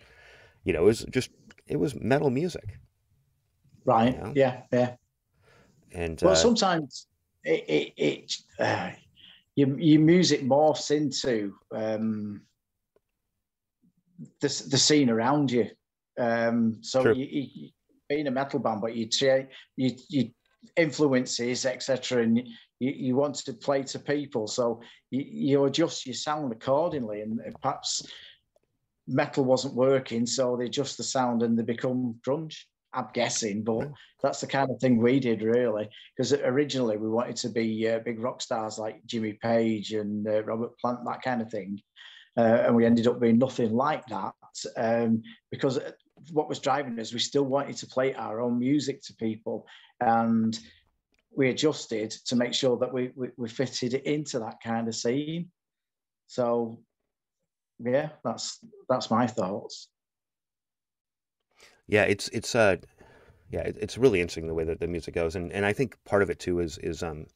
You know, it was just it was metal music. Right. You know? Yeah. Yeah. And well, uh, sometimes it, it, it uh, your, your music morphs into um, the, the scene around you. Um, so you, you, being a metal band, but you you, you influences, etc., and you, you want to play to people, so you, you adjust your sound accordingly, and perhaps metal wasn't working, so they adjust the sound and they become grunge. I'm guessing, but that's the kind of thing we did really. Because originally we wanted to be uh, big rock stars like Jimmy Page and uh, Robert Plant, that kind of thing. Uh, and we ended up being nothing like that um, because what was driving us, we still wanted to play our own music to people. And we adjusted to make sure that we, we, we fitted into that kind of scene. So, yeah, that's that's my thoughts. Yeah, it's it's uh yeah, it's really interesting the way that the music goes, and and I think part of it too is is um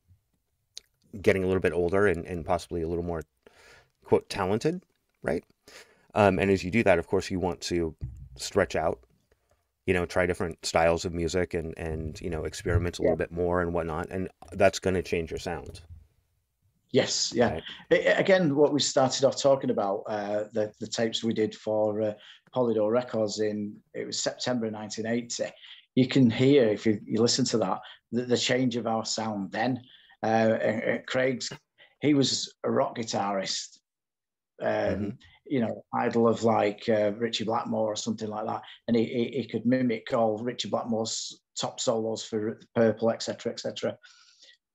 getting a little bit older and and possibly a little more quote talented, right? Um, and as you do that, of course, you want to stretch out, you know, try different styles of music and and you know experiment a little bit more and whatnot, and that's going to change your sound. Yes, yeah. Right. It, again, what we started off talking about uh, the the tapes we did for uh, Polydor Records in it was September 1980. You can hear if you, you listen to that the, the change of our sound then. Uh, Craig's he was a rock guitarist, um, mm-hmm. you know, idol of like uh, Ritchie Blackmore or something like that, and he, he, he could mimic all Ritchie Blackmore's top solos for Purple, etc., etc.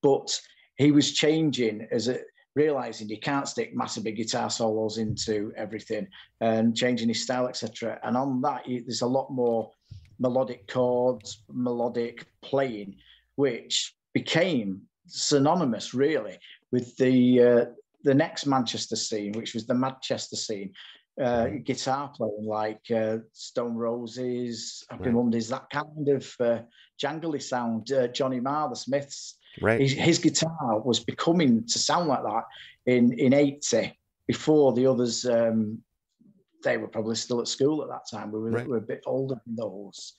But he was changing as it realizing you can't stick massive big guitar solos into everything and changing his style, etc. And on that, you, there's a lot more melodic chords, melodic playing, which became synonymous really with the uh, the next Manchester scene, which was the Manchester scene. Uh, guitar playing like uh, Stone Roses, Happy right. Mondays, that kind of uh, jangly sound. Uh, Johnny Marr, the Smiths, Right. His, his, guitar was becoming to sound like that in in '80 before the others. Um, they were probably still at school at that time. We were, right. we were a bit older than those.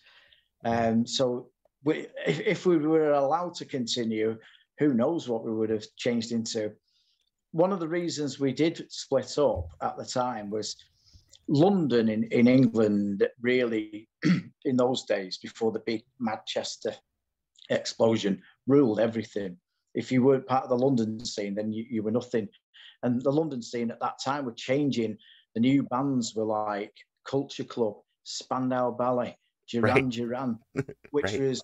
Um, so we, if, if we were allowed to continue, who knows what we would have changed into. One of the reasons we did split up at the time was London in, in England really <clears throat> in those days before the big Manchester explosion ruled everything. if you weren't part of the London scene, then you, you were nothing. And the London scene at that time were changing. The new bands were like Culture Club, Spandau Ballet, Duran right. Duran, <laughs> which right. was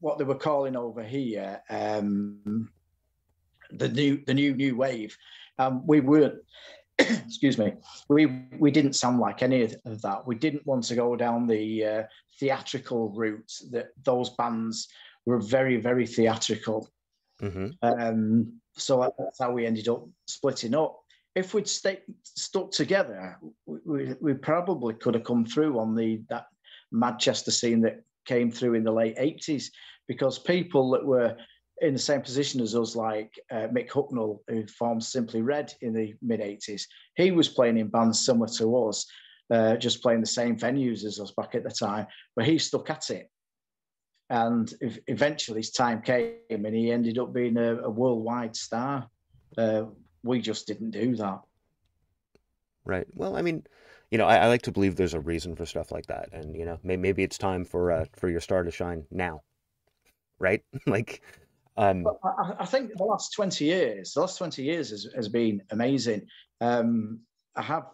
what they were calling over here um, the new the new new wave. Um, we weren't. <coughs> excuse me. We we didn't sound like any of that. We didn't want to go down the uh, theatrical route. That those bands were very very theatrical. Mm-hmm. Um, so that's how we ended up splitting up. If we'd stay, stuck together, we, we probably could have come through on the that Manchester scene that came through in the late 80s because people that were in the same position as us, like uh, Mick Hucknall, who formed Simply Red in the mid 80s, he was playing in bands similar to us, uh, just playing the same venues as us back at the time, but he stuck at it. And eventually his time came and he ended up being a, a worldwide star. Uh, we just didn't do that. Right. Well, I mean, you know, I, I, like to believe there's a reason for stuff like that, and you know, maybe, maybe it's time for uh, for your star to shine now, right? <laughs> like, um, I, I, think the last twenty years, the last twenty years has, has been amazing. Um, I have.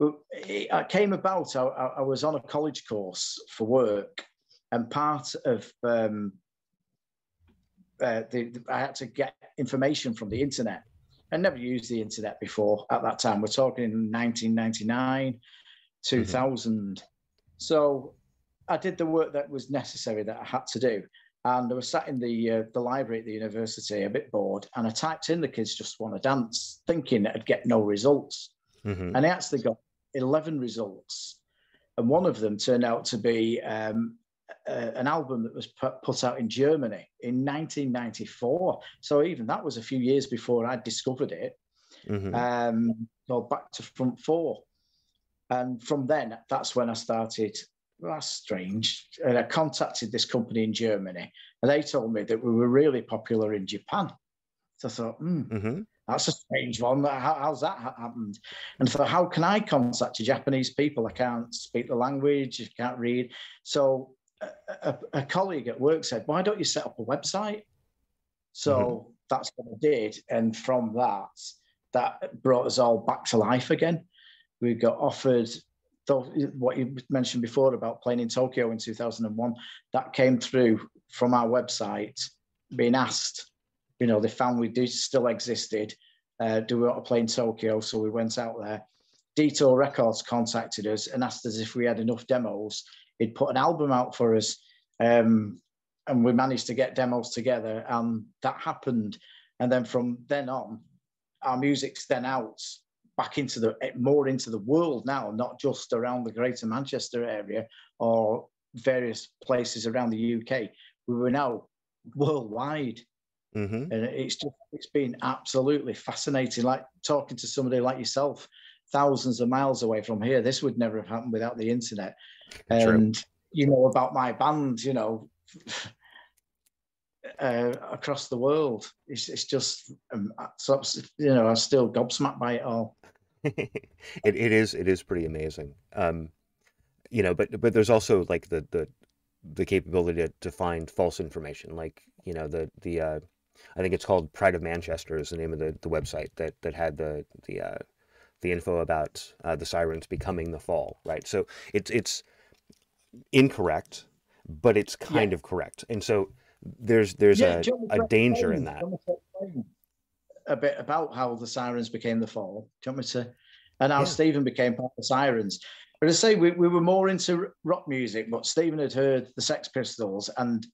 It came about. I, I, was on a college course for work, and part of um, uh, the, I had to get information from the internet I never used the internet before at that time. We're talking 1999, 2000. Mm-hmm. So I did the work that was necessary that I had to do. And I was sat in the uh, the library at the university, a bit bored, and I typed in "the kids just want to dance," thinking I'd get no results. Mm-hmm. And I actually got eleven results, and one of them turned out to be um, uh, an album that was put, out in Germany in 1994. So even that was a few years before I discovered it. Mm-hmm. Um, so back to front four, and from then that's when I started. Well, that's strange. And I contacted this company in Germany, and they told me that we were really popular in Japan. So I thought, hmm, mm-hmm. that's a strange one. How, how's that happened? And thought, how can I contact Japanese people? I can't speak the language, I can't read. So a, a, colleague at work said, "Why don't you set up a website?" So mm-hmm. that's what I did, and from that, that brought us all back to life again. We got offered what you mentioned before about playing in Tokyo in 2001. That came through from our website, being asked. You know, they found we did still existed. Uh, do we want to play in Tokyo? So we went out there. Detour Records contacted us and asked us if we had enough demos he'd put an album out for us, um, and we managed to get demos together, and that happened. And then from then on, our music's then out back into the more into the world now, not just around the Greater Manchester area or various places around the UK. We were now worldwide. Mm-hmm. And it's just it's been absolutely fascinating. Like talking to somebody like yourself, thousands of miles away from here. This would never have happened without the internet. And True. you know about my band, you know, <sighs> uh, across the world. It's, it's just, um, so, you know, I'm still gobsmacked by it all. <laughs> it, it is it is pretty amazing. Um, you know, but but there's also like the the the capability to, to find false information, like you know the the uh, I think it's called Pride of Manchester is the name of the, the website that that had the the uh, the info about uh, the sirens becoming the fall, right? So it's it's incorrect, but it's kind yeah. of correct, and so there's there's yeah, a, a danger in that. A bit about how the sirens became the fall. Do you want me to? And how yeah. Stephen became part of the sirens. But I say we, we were more into rock music, but Stephen had heard the Sex Pistols, and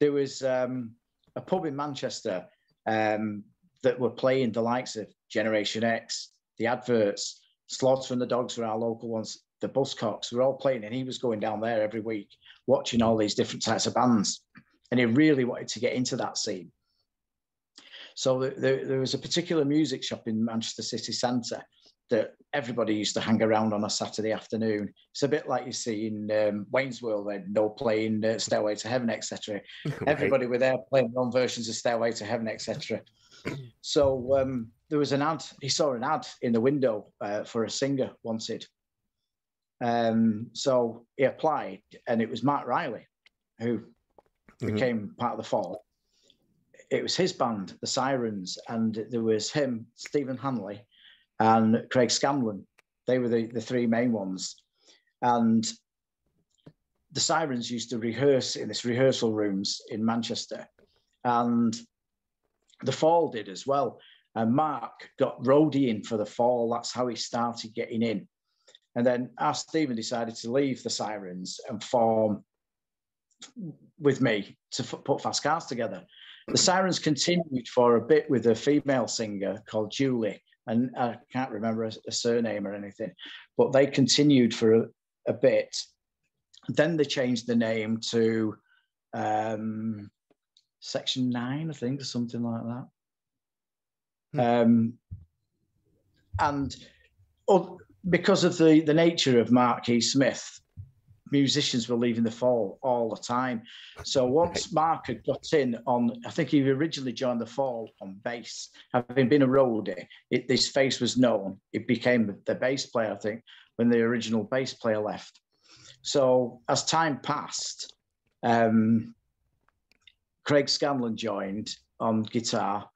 there was um, a pub in Manchester um, that were playing the likes of Generation X, the adverts, Slaughter and the Dogs were our local ones, the Buzzcocks were all playing, and he was going down there every week watching all these different types of bands. And he really wanted to get into that scene. So there, there was a particular music shop in Manchester city centre that everybody used to hang around on a Saturday afternoon. It's a bit like you see in um, Wayne's World, then no playing uh, Stairway to Heaven, etc. <laughs> right. Everybody were there playing their own versions of Stairway to Heaven, etc. so um, there was an ad. He saw an ad in the window uh, for a singer wanted. Um, so he applied, and it was Mark Riley, who mm-hmm. became part of the fall. it was his band, the Sirens, and there was him, Stephen Hanley, and Craig Scanlon. They were the, the three main ones. And the Sirens used to rehearse in this rehearsal rooms in Manchester. And the Fall did as well. And Mark got roadie in for the Fall. That's how he started getting in. And then our Stephen decided to leave the Sirens and form with me to f- put Fast Cars together. The Sirens continued for a bit with a female singer called Julie, and I can't remember a, a surname or anything, but they continued for a, a, bit. Then they changed the name to um, Section 9, I think, or something like that. Hmm. Um, and oh, because of the, the nature of Mark E. Smith, musicians were leaving the fall all the time. So once Mark had got in on, I think he originally joined the fall on bass, having been a roadie, it, his face was known. It became the bass player, I think, when the original bass player left. So as time passed, um, Craig Scanlon joined on guitar.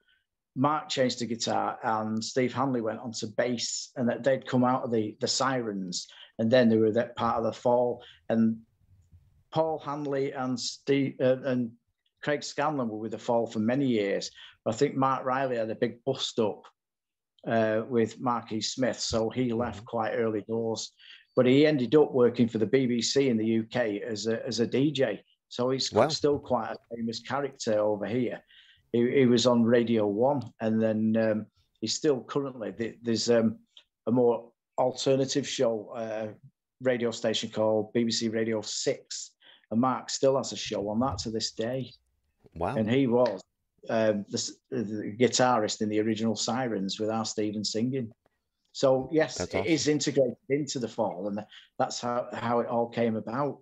Mark changed to guitar, and Steve Hanley went on to bass, and that they'd come out of the the Sirens and then they were that part of the fall. And Paul Hanley and Steve uh, and Craig Scanlon were with the fall for many years. I think Mark Riley had a big bust up uh, with Marky Smith, so he left mm-hmm. quite early doors. But he ended up working for the BBC in the UK as a as a DJ. So he's wow. still quite a famous character over here. He, he was on Radio One, and then um, he's still currently there's um, a more alternative show, uh, radio station called BBC Radio 6. And Mark still has a show on that to this day. Wow. And he was um, the, the, guitarist in the original Sirens with our Stephen singing. So, yes, that's it awesome. is integrated into the fall. And that's how, how it all came about.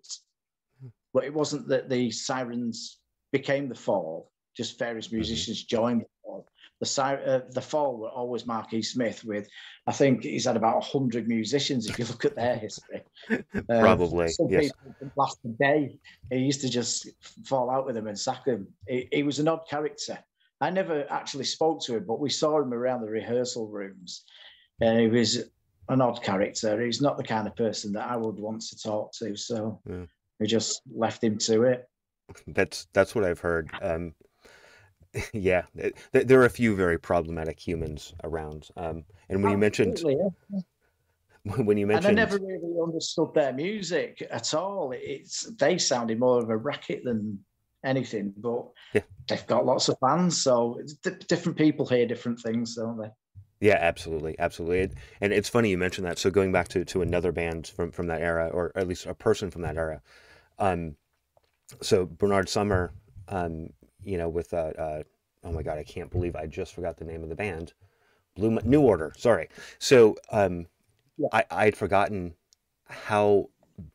But it wasn't that the Sirens became the fall, just various mm-hmm. musicians mm-hmm. joined the uh, the fall were always Marky Smith with, I think he's had about hundred musicians if you look at their history. <laughs> Um, Probably, some yes. people last day. He used to just fall out with them and sack them. He, he, was an odd character. I never actually spoke to him, but we saw him around the rehearsal rooms, and he was an odd character. He's not the kind of person that I would want to talk to. So yeah. we just left him to it. <laughs> That's that's what I've heard. Um, <laughs> yeah, there are a few very problematic humans around. Um, and when you mentioned <laughs> when you mentioned, and I never really understood their music at all. It's they sounded more of a racket than anything, but yeah. they've got lots of fans, so different people hear different things, don't they? Yeah, absolutely, absolutely. And it's funny you mentioned that. So going back to to another band from from that era, or at least a person from that era. Um, so Bernard Sumner um, you know, with uh, uh, oh my god, I can't believe I just forgot the name of the band, Blue New Order. Sorry. So um, yeah. I I had forgotten how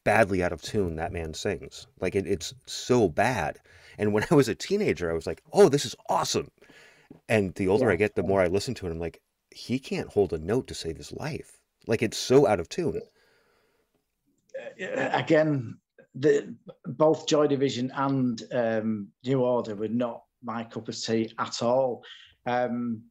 badly out of tune that man sings. Like it, it's so bad. And when <laughs> I was a teenager, I was like, oh, this is awesome. And the older yeah. I get, the more I listen to it. I'm like, he can't hold a note to save his life. Like it's so out of tune. Again, the both Joy Division and um, New Order were not my cup of tea at all. Um,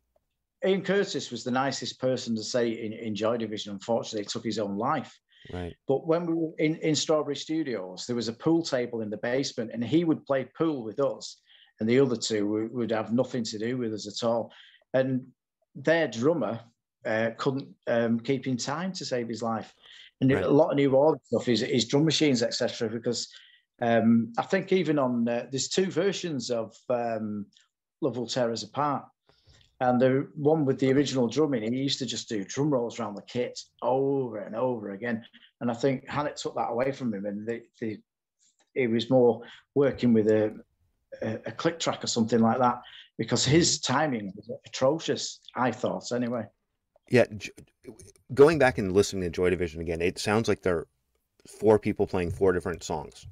Ian Curtis was the nicest person to say in, in Joy Division. Unfortunately, took his own life. Right. But when we were in, in Strawberry Studios, there was a pool table in the basement, and he would play pool with us, and the other two would, would have nothing to do with us at all. And their drummer uh, couldn't um, keep in time to save his life and right. a lot of new order stuff is, is drum machines, etc. Because um, I think even on uh, there's two versions of um, Love Will Tear Us Apart, and the one with the original drumming, he used to just do drum rolls around the kit over and over again. And I think Hannett took that away from him, and the, the, he was more working with a, a, a click track or something like that because his timing was atrocious. I thought anyway. Yeah, going back and listening to Joy Division again, it sounds like there are four people playing four different songs.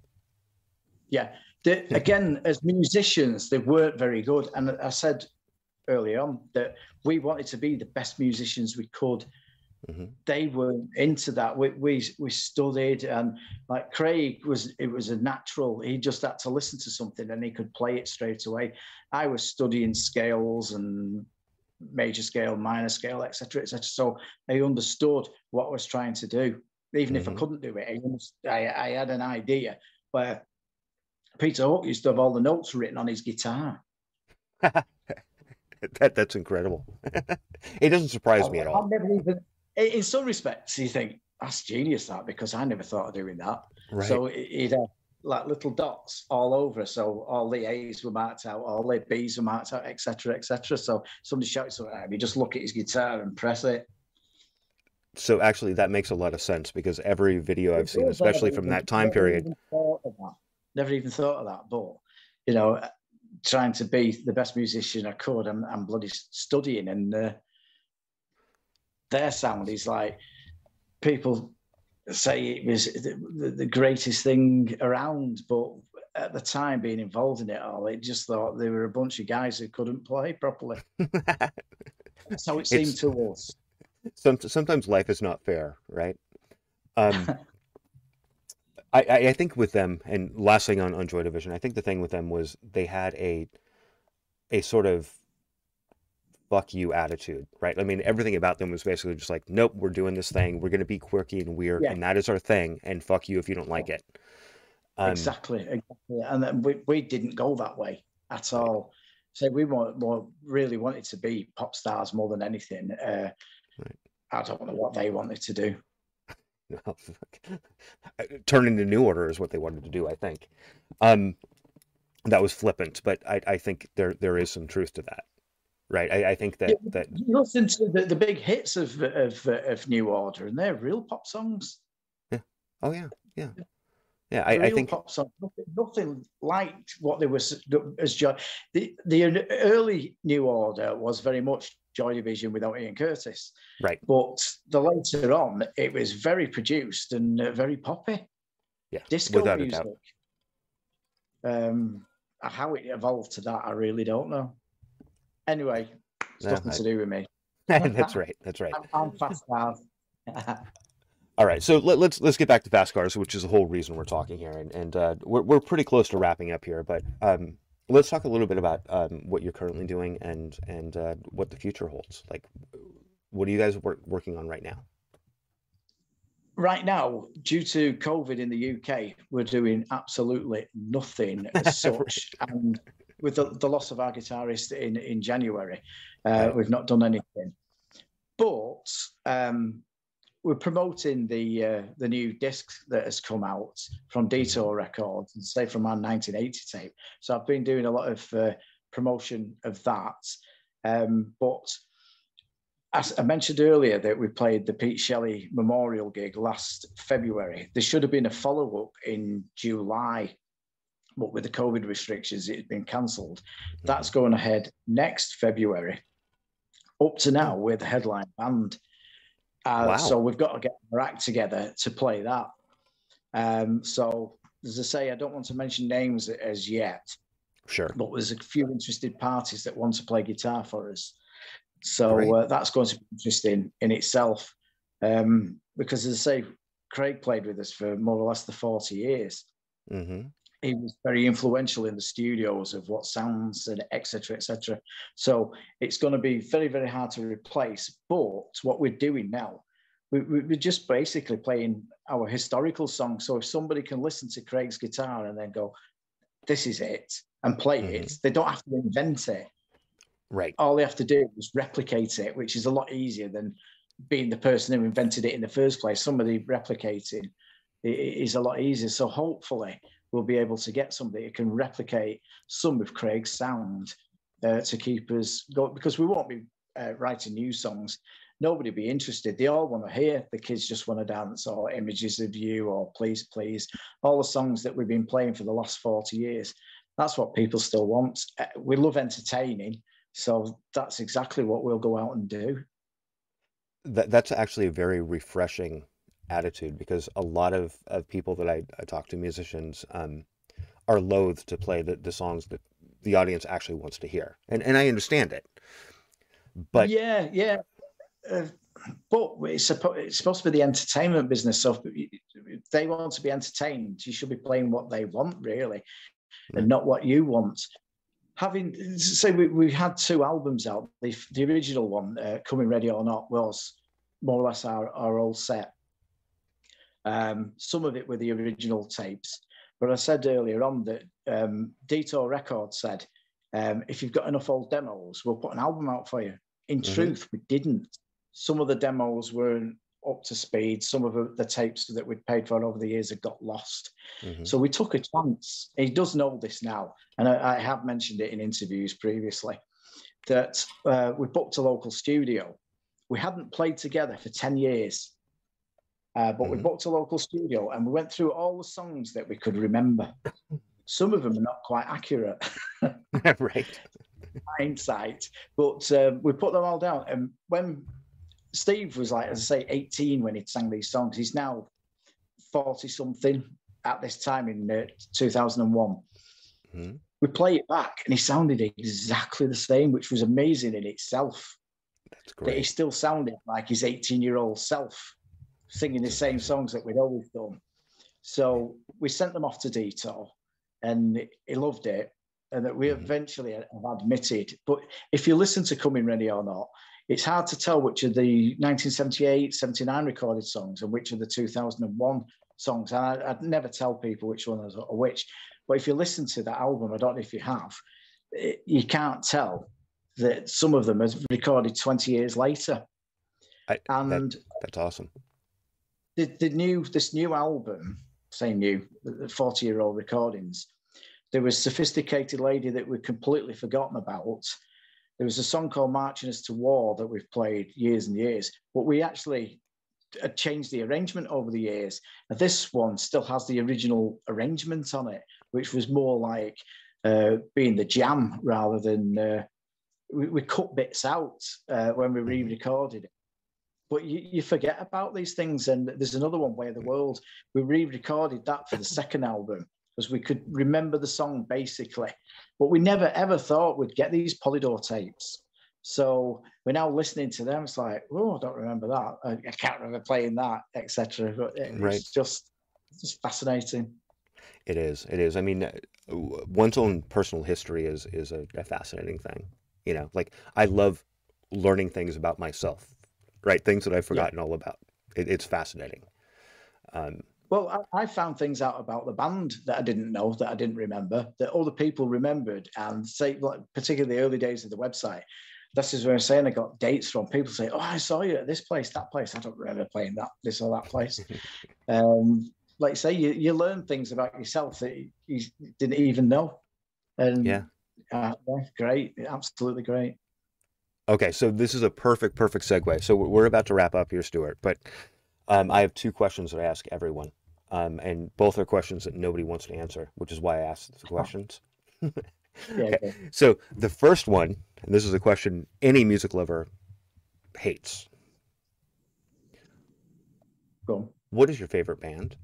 Yeah, the, again, as musicians, they weren't very good, and I said early on that we wanted to be the best musicians we could Mm-hmm. They were into that. We, we we studied, and like Craig was, it was a natural. He just had to listen to something, and he could play it straight away. I was studying scales and major scale, minor scale, etc., etc. So I understood what I was trying to do, even mm-hmm. if I mm-hmm. couldn't do it. I, I, I had an idea where Peter Hook used to have all the notes written on his guitar. <laughs> that that's incredible. <laughs> it doesn't surprise I, me at all. I've never even, in some respects, you think that's genius that because I never thought of doing that. Right. So he'd have like little dots all over, so all the A's were marked out, all the B's were marked out, etc., etc. So somebody shouts something at him, you just look at his guitar and press it. So actually, that makes a lot of sense because every video I've seen, especially from that time period, never even thought of that. But you know, trying to be the best musician I could, and, and bloody studying, and uh, their sound is like people say it was the, the, greatest thing around, but at the time being involved in it all, it just thought they were a bunch of guys who couldn't play properly. <laughs> That's how it seemed it's, to us. Some, sometimes life is not fair, right? Um, <laughs> I, I think with them, and last thing on, on Joy Division, I think the thing with them was they had a a sort of fuck you attitude, right? I mean, everything about them was basically just like, nope, we're doing this thing. We're going to be quirky and weird, yeah. and that is our thing. And fuck you if you don't like it. Um, exactly, exactly. And we, we didn't go that way at all. So we want, more really wanted to be pop stars more than anything. Uh, right. I don't know what they wanted to do. <laughs> no, <laughs> turn into New Order is what they wanted to do, I think. Um, that was flippant, but I, I think there there is some truth to that, right? I, I think that yeah, that you listen to the, the big hits of of of New Order, and they're real pop songs. Yeah. Oh yeah. Yeah. Yeah, I, I, think pop songs. nothing, nothing, like what they were as Joy. The the early New Order was very much Joy Division without Ian Curtis. Right. But the later on, it was very produced and uh, very poppy. Yeah. Disco without music. Um, how it evolved to that, I really don't know. Anyway, it's no, nothing I... to do with me. <laughs> that's right. That's right. I'm, I'm fast cars. <laughs> All right, so let, us let's, let's get back to fast cars, which is the whole reason we're talking here, and and uh, we're we're pretty close to wrapping up here. But um, let's talk a little bit about um, what you're currently doing and and uh, what the future holds. Like, what are you guys work, working on right now? Right now, due to COVID in the UK, we're doing absolutely nothing as <laughs> such. and with the, the, loss of our guitarist in in January, uh, we've not done anything. But um, we're promoting the uh, the new disc that has come out from Detour Records and say from our 1980 tape. So I've been doing a lot of uh, promotion of that. Um, but as I mentioned earlier, that we played the Pete Shelley Memorial gig last February. There should have been a follow up in July, but with the COVID restrictions, it had been cancelled. That's mm-hmm. going ahead next February. Up to now, we're the headline band. Uh, wow. So we've got to get our act together to play that. Um, so, as I say, I don't want to mention names as yet. Sure. But there's a few interested parties that want to play guitar for us. So uh, that's going to be interesting in itself. Um, because, as I say, Craig played with us for more or less the 40 years. Mm-hmm. He was very influential in the studios of what sounds and etc. etc. So it's going to be very, very hard to replace. But what we're doing now, we, we're just basically playing our historical songs. So if somebody can listen to Craig's guitar and then go, this is it, and play mm-hmm. it, they don't have to invent it. Right. All they have to do is replicate it, which is a lot easier than being the person who invented it in the first place. Somebody replicating is a lot easier. So hopefully we'll be able to get somebody who can replicate some of Craig's sound uh, to keep us going because we won't be uh, writing new songs. Nobody be interested. They all want to hear. The kids just want to dance or images of you or please, please. All the songs that we've been playing for the last 40 years. That's what people still want. Uh, we love entertaining. So that's exactly what we'll go out and do. That, that's actually a very refreshing attitude because a lot of, of people that I, I talk to, musicians, um, are loath to play the, the songs that the audience actually wants to hear. And, and I understand it. But yeah, yeah. Uh, but it's, supposed, it's supposed to be the entertainment business. So if they want to be entertained, you should be playing what they want, really, and not what you want. Having say we, we had two albums out. The, the original one, uh, "Coming Ready or Not," was more or less our, our old set. Um, some of it were the original tapes, but I said earlier on that um, Detour Records said, um, if you've got enough old demos, we'll put an album out for you. In mm-hmm. truth, we didn't some of the demos weren't up to speed. Some of the, tapes that we'd paid for over the years had got lost. Mm-hmm. So we took a chance. He does know this now, and I, I have mentioned it in interviews previously that uh, we booked a local studio. We hadn't played together for 10 years, uh, but mm-hmm. we booked a local studio and we went through all the songs that we could remember. Some of them are not quite accurate. <laughs> <laughs> right. Hindsight, but um, we put them all down. And when Steve was like, as I say, 18 when he sang these songs. He's now 40 something at this time in uh, 2001. Mm-hmm. We play it back and he sounded exactly the same, which was amazing in itself. That's great. That he still sounded like his 18 year old self singing the same songs that we'd always done. So we sent them off to Detour and he loved it. And that we mm-hmm. eventually have admitted. But if you listen to Coming Ready or Not, it's hard to tell which of the 1978, 79 recorded songs and which of the 2001 songs. And I, would never tell people which one is or which. But if you listen to that album, I don't know if you have, it, you can't tell that some of them are recorded 20 years later. I, and that, that's awesome. The, the new this new album, same new, the 40 year old recordings, there was Sophisticated Lady that we'd completely forgotten about there was a song called Marching Us to War that we've played years and years, but we actually changed the arrangement over the years. And this one still has the original arrangement on it, which was more like uh, being the jam rather than uh, we, we, cut bits out uh, when we re-recorded it. But you, you, forget about these things. And there's another one, Way of the World. We re-recorded that for the second album because we could remember the song basically. But we never ever thought we'd get these Polydor tapes. So we're now listening to them. It's like, oh, I don't remember that. I, I can't remember playing that, etc. But it's right. just, just fascinating. It is. It is. I mean, one's own personal history is is a, a fascinating thing. You know, like I love learning things about myself, right? Things that I've forgotten yeah. all about. It, it's fascinating. Um, well, I, I, found things out about the band that I didn't know, that I didn't remember, that other people remembered, and say, like, particularly the early days of the website. This is where I'm saying I got dates from people say, "Oh, I saw you at this place, that place." I don't remember playing that this or that place. <laughs> um, like say, you, you learn things about yourself that you didn't even know, and yeah, uh, great, absolutely great. Okay, so this is a perfect, perfect segue. So we're about to wrap up here, Stuart, but um, I have two questions that I ask everyone. Um, and both are questions that nobody wants to answer, which is why I asked the questions. <laughs> yeah, okay. So the first one, and this is a question any music lover hates. Go. What is your favorite band?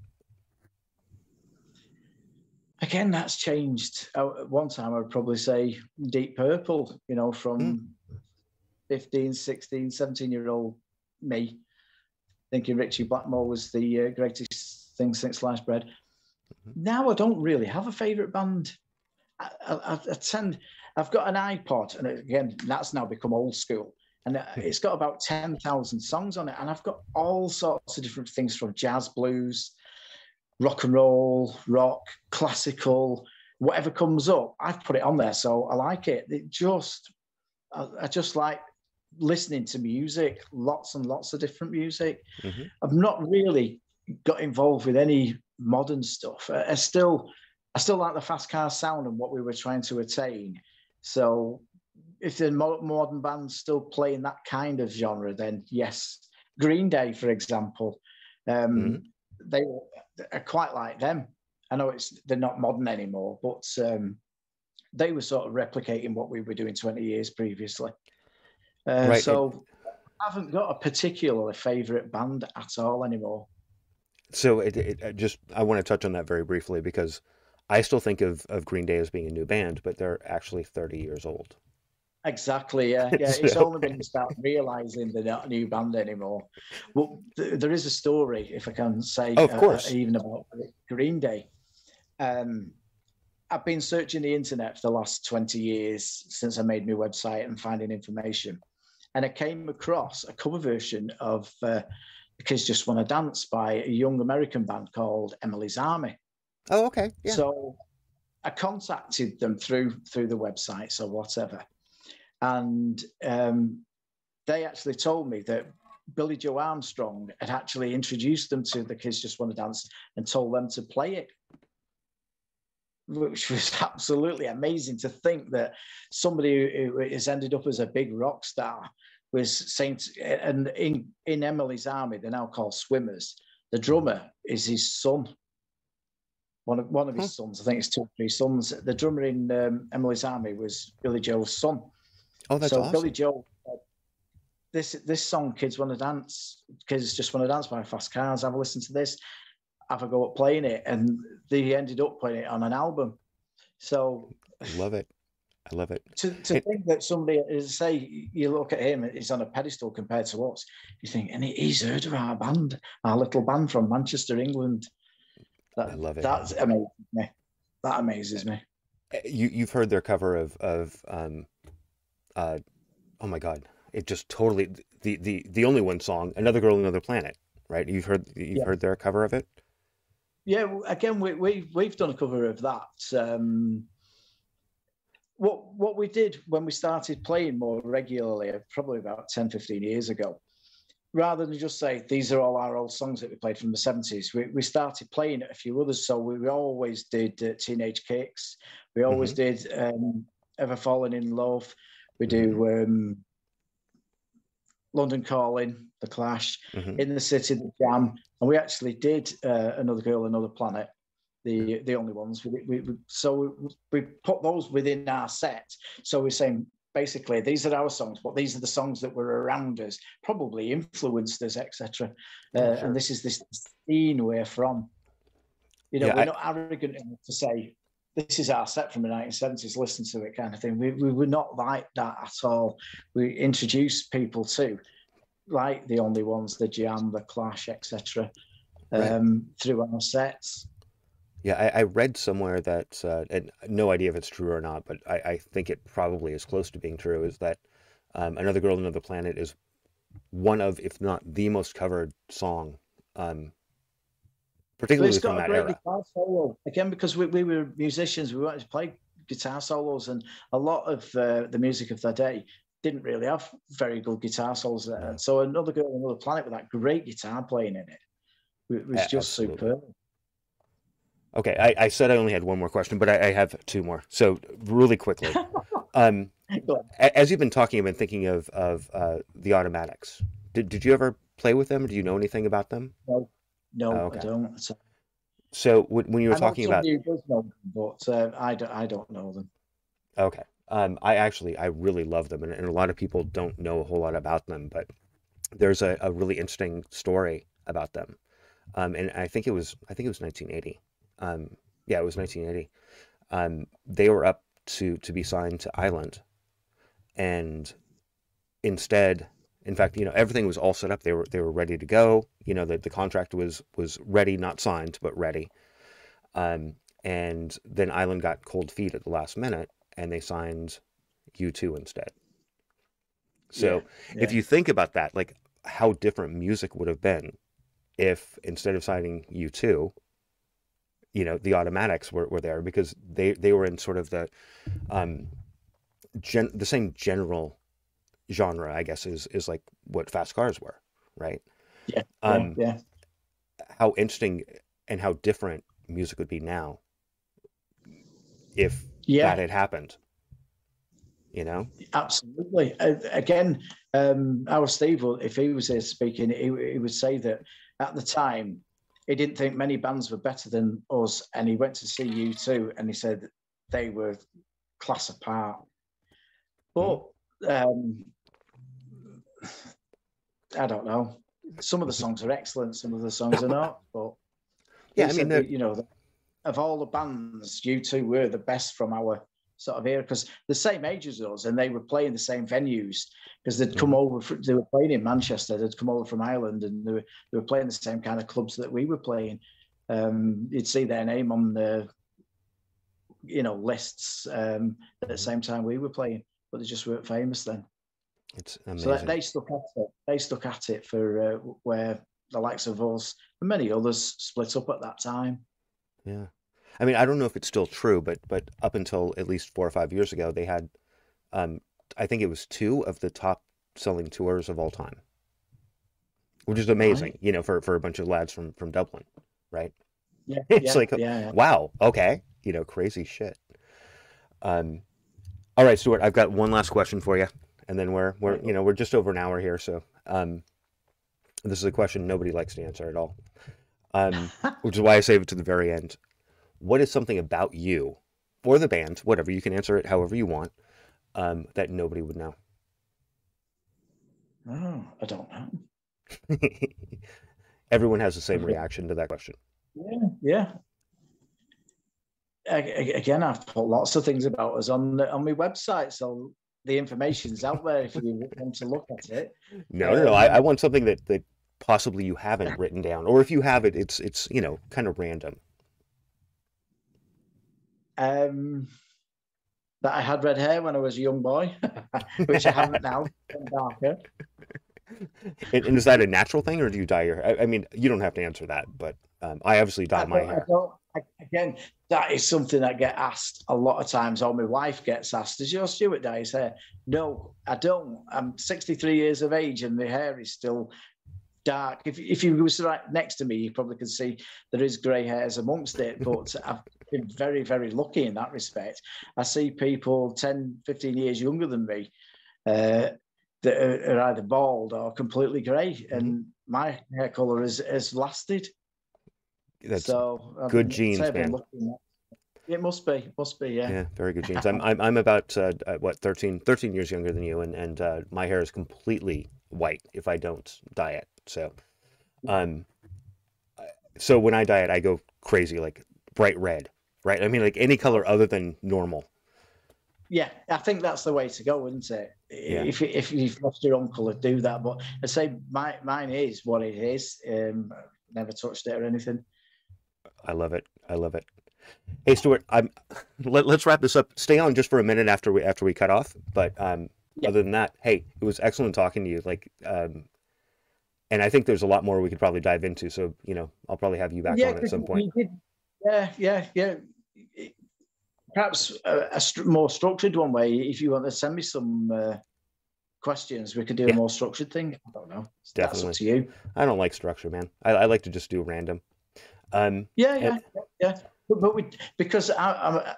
Again, that's changed. At one time I would probably say Deep Purple, you know, from mm. 15, 16, 17 year old me, thinking Ritchie Blackmore was the uh, greatest thing since sliced bread. Mm-hmm. Now I don't really have a favourite band. I, I, I, tend, I've got an iPod, and again, that's now become old school, and hmm. it's got about ten thousand songs on it, and I've got all sorts of different things from jazz, blues, rock and roll, rock, classical, whatever comes up, I've put it on there, so I like it. It just, I, I just like listening to music, lots and lots of different music. Mm-hmm. I've not really got involved with any modern stuff. I, I still, I still like the fast car sound and what we were trying to attain. So, if the modern bands still playing that kind of genre, then yes. Green Day, for example, um, mm-hmm. they are quite like them. I know it's they're not modern anymore, but um, they were sort of replicating what we were doing 20 years previously. Uh, right. So I haven't got a particularly favourite band at all anymore. So it, it, just I want to touch on that very briefly because I still think of, of Green Day as being a new band, but they're actually 30 years old. Exactly. Yeah. <laughs> Yeah. It's only when you start realizing they're not a new band anymore. Well, th- there is a story, if I can say, oh, of uh, course, uh, even about Green Day. Um, I've been searching the internet for the last 20 years since I made my website and finding information. And I came across a cover version of uh, The Kids Just Want to Dance by a young American band called Emily's Army. Oh, okay. Yeah. So I contacted them through through the websites or whatever and um, they actually told me that Billie Joe Armstrong had actually introduced them to the Kids Just Want to Dance and told them to play it. Which <laughs> was absolutely amazing to think that somebody who has ended up as a big rock star was saying, and in, in Emily's army, they're now called SWMRS. The drummer is his son, one of one of his sons. I think it's two or three sons. The drummer in um, Emily's army was Billie Joe's son. Oh, that's so awesome. Billie Joe, this this song, "Kids Want to Dance," "Kids Just Want to Dance" by Fast Cars. Have a listen to this. Have a go at playing it, and they ended up playing it on an album. So, I love it. I love it. To, to it, think that somebody is say you look at him, he's on a pedestal compared to us. You think, and he's heard of our band, our little band from Manchester, England. That, I love it. That's amazing me. That amazes me. Eh, you you've heard their cover of of um, uh, oh my god, it just totally the the the only one song, "Another Girl, Another Planet." Right? You've heard you've yeah. heard their cover of it. Yeah, again, we, we we've done a cover of that. Um, what what we did when we started playing more regularly, probably about 10, 15 years ago, rather than just say these are all our old songs that we played from the 70s, we, we started playing a few others. So we, we always did uh, Teenage Kicks, we always mm-hmm. did um, Ever Fallen in Love. We do mm-hmm. um, London Calling, The Clash, mm-hmm. In the City, The Jam, and we actually did uh, Another Girl, Another Planet. The, the only ones we, we, we so we, we put those within our set. So we're saying basically these are our songs, but these are the songs that were around us, probably influenced us, etc. Uh, sure. And this is this scene we're from. You know, yeah, we're I... not arrogant enough to say this is our set from the 1970s, listen to it kind of thing. We, we were not like that at all. We introduced people to, like the only ones, the Jam, the Clash, etc., um, right. through our sets. Yeah, I, I read somewhere that, uh, and no idea if it's true or not, but I, I, think it probably is close to being true, is that um, Another Girl, on Another Planet is one of, if not the most covered song um, particularly from that era. Solo. Again, because we, we were musicians, we wanted to play guitar solos, and a lot of uh, the music of that day didn't really have very good guitar solos there. Yeah. So another girl on another planet with that great guitar playing in it, it was yeah, just absolutely. superb. Okay, I, I, said I only had one more question, but I, I have two more. So really quickly, <laughs> um, as you've been talking, I've been thinking of of uh, the automatics. Did did you ever play with them? Do you know anything about them? No, no, oh, okay. I don't. So, so when you were talking about, them, but uh, I don't, I don't know them. Okay. Um, I actually, I really love them, and, and, a lot of people don't know a whole lot about them. But there's a, a really interesting story about them, um, and I think it was, I think it was 1980. Um, yeah, it was 1980. Um, they were up to to be signed to Island, and instead in fact, you know, everything was all set up. They were they were ready to go. You know, the, the contract was was ready, not signed, but ready. Um, and then Island got cold feet at the last minute, and they signed U2 instead. So yeah, yeah. if you think about that, like how different music would have been if instead of signing U2, you know, the automatics were, were there because they, they were in sort of the um, gen, the same general genre, I guess, is is like what fast cars were, right? Yeah. Um, yeah. How interesting and how different music would be now if yeah. that had happened. You know, absolutely. Again, um, our Steve, if he was here speaking, he, he would say that at the time he didn't think many bands were better than us, and he went to see U2, and he said they were class apart. But um, I don't know. Some of the songs are excellent, some of the songs are not. But yeah, I mean, you know, of all the bands, U2 were the best from our sort of era because the same age as us, and they were playing the same venues because they'd come over. For, they were playing in Manchester. They'd come over from Ireland, and they were, they were playing the same kind of clubs that we were playing. Um, you'd see their name on the, you know, lists um, at the mm-hmm. same time we were playing, but they just weren't famous then. It's amazing. So they stuck at it. They stuck at it for uh, where the likes of us and many others split up at that time. Yeah. I mean, I don't know if it's still true, but but up until at least four or five years ago, they had, um, I think it was two of the top selling tours of all time, which is amazing, right. you know, for, for a bunch of lads from from Dublin, right? Yeah, <laughs> it's yeah, like, yeah, yeah. wow, okay, you know, crazy shit. Um, all right, Stuart, I've got one last question for you, and then we're we're you know we're just over an hour here, so um, this is a question nobody likes to answer at all, um, <laughs> which is why I save it to the very end. What is something about you or the band, whatever, you can answer it however you want, um, that nobody would know? Oh, I don't know. <laughs> Everyone has the same reaction to that question. Yeah, yeah. Again, I've put lots of things about us on the, on my website, so the information's out there if you want to look at it. No, no, no. I, I want something that that possibly you haven't written down, or if you have it, it's it's you know kind of random. Um, that I had red hair when I was a young boy, <laughs> which I haven't now. darker. And, and, is that a natural thing, or do you dye your? I, I mean, you don't have to answer that, but um, I obviously dye my hair. I, again, that is something that get asked a lot of times. Or my wife gets asked, "Does your Stuart dye his hair?" No, I don't. I'm 63 years of age, and my hair is still dark. If if you was right next to me, you probably could see there is grey hairs amongst it. <laughs> But I've been very, very lucky in that respect. I see people 10, 15 years younger than me uh, that are, either bald or completely grey, mm-hmm. and my hair colour has, has lasted. That's so good genes, man. It must be, must be, yeah. Yeah, very good genes. <laughs> I'm, I'm, I'm about uh, uh what 13, 13 years younger than you, and and uh, my hair is completely white if I don't dye it. So, um, so when I dye it, I go crazy, like bright red, right? I mean, like any color other than normal. Yeah, I think that's the way to go, isn't it? Yeah. If if you've lost your own color, do that. But I say my mine is what it is. Um, never touched it or anything. I love it. I love it. Hey Stuart, I'm. Let, us wrap this up. Stay on just for a minute after we after we cut off. But um, yeah. other than that, hey, it was excellent talking to you. Like, um, and I think there's a lot more we could probably dive into. So you know, I'll probably have you back yeah, on at some point. Did, yeah, yeah, yeah. Perhaps a, a st- more structured one way. If you want to send me some uh, questions, we could do yeah. a more structured thing. I don't know. Definitely. That's up to you. I don't like structure, man. I, I like to just do random. Um, yeah, yeah, and... yeah. But, but we, because I, I'm,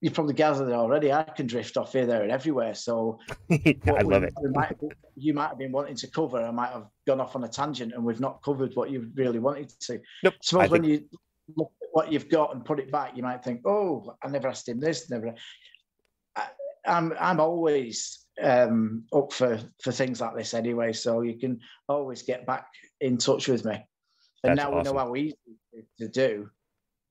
you probably gathered it already. I can drift off here, there, and everywhere. So <laughs> I love it. Might, you might have been wanting to cover. I might have gone off on a tangent, and we've not covered what you really wanted to. Nope. Suppose I when think... you look at what you've got and put it back, you might think, "Oh, I never asked him this." Never. I, I'm I'm always um, up for for things like this anyway. So you can always get back in touch with me. And That's now awesome. we know how easy to do.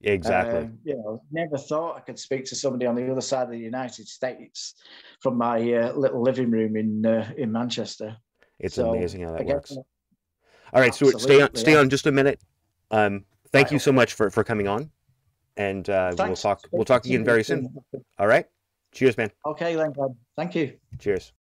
Exactly. Um, you know, never thought I could speak to somebody on the other side of the United States from my uh, little living room in uh, in Manchester. It's so, amazing how that works. All right, Stuart, stay on stay on just a minute. Um, thank right, you so much for for coming on, and uh, we'll talk we'll talk again very soon. All right. Cheers, man. Okay, then. Thank you. Cheers.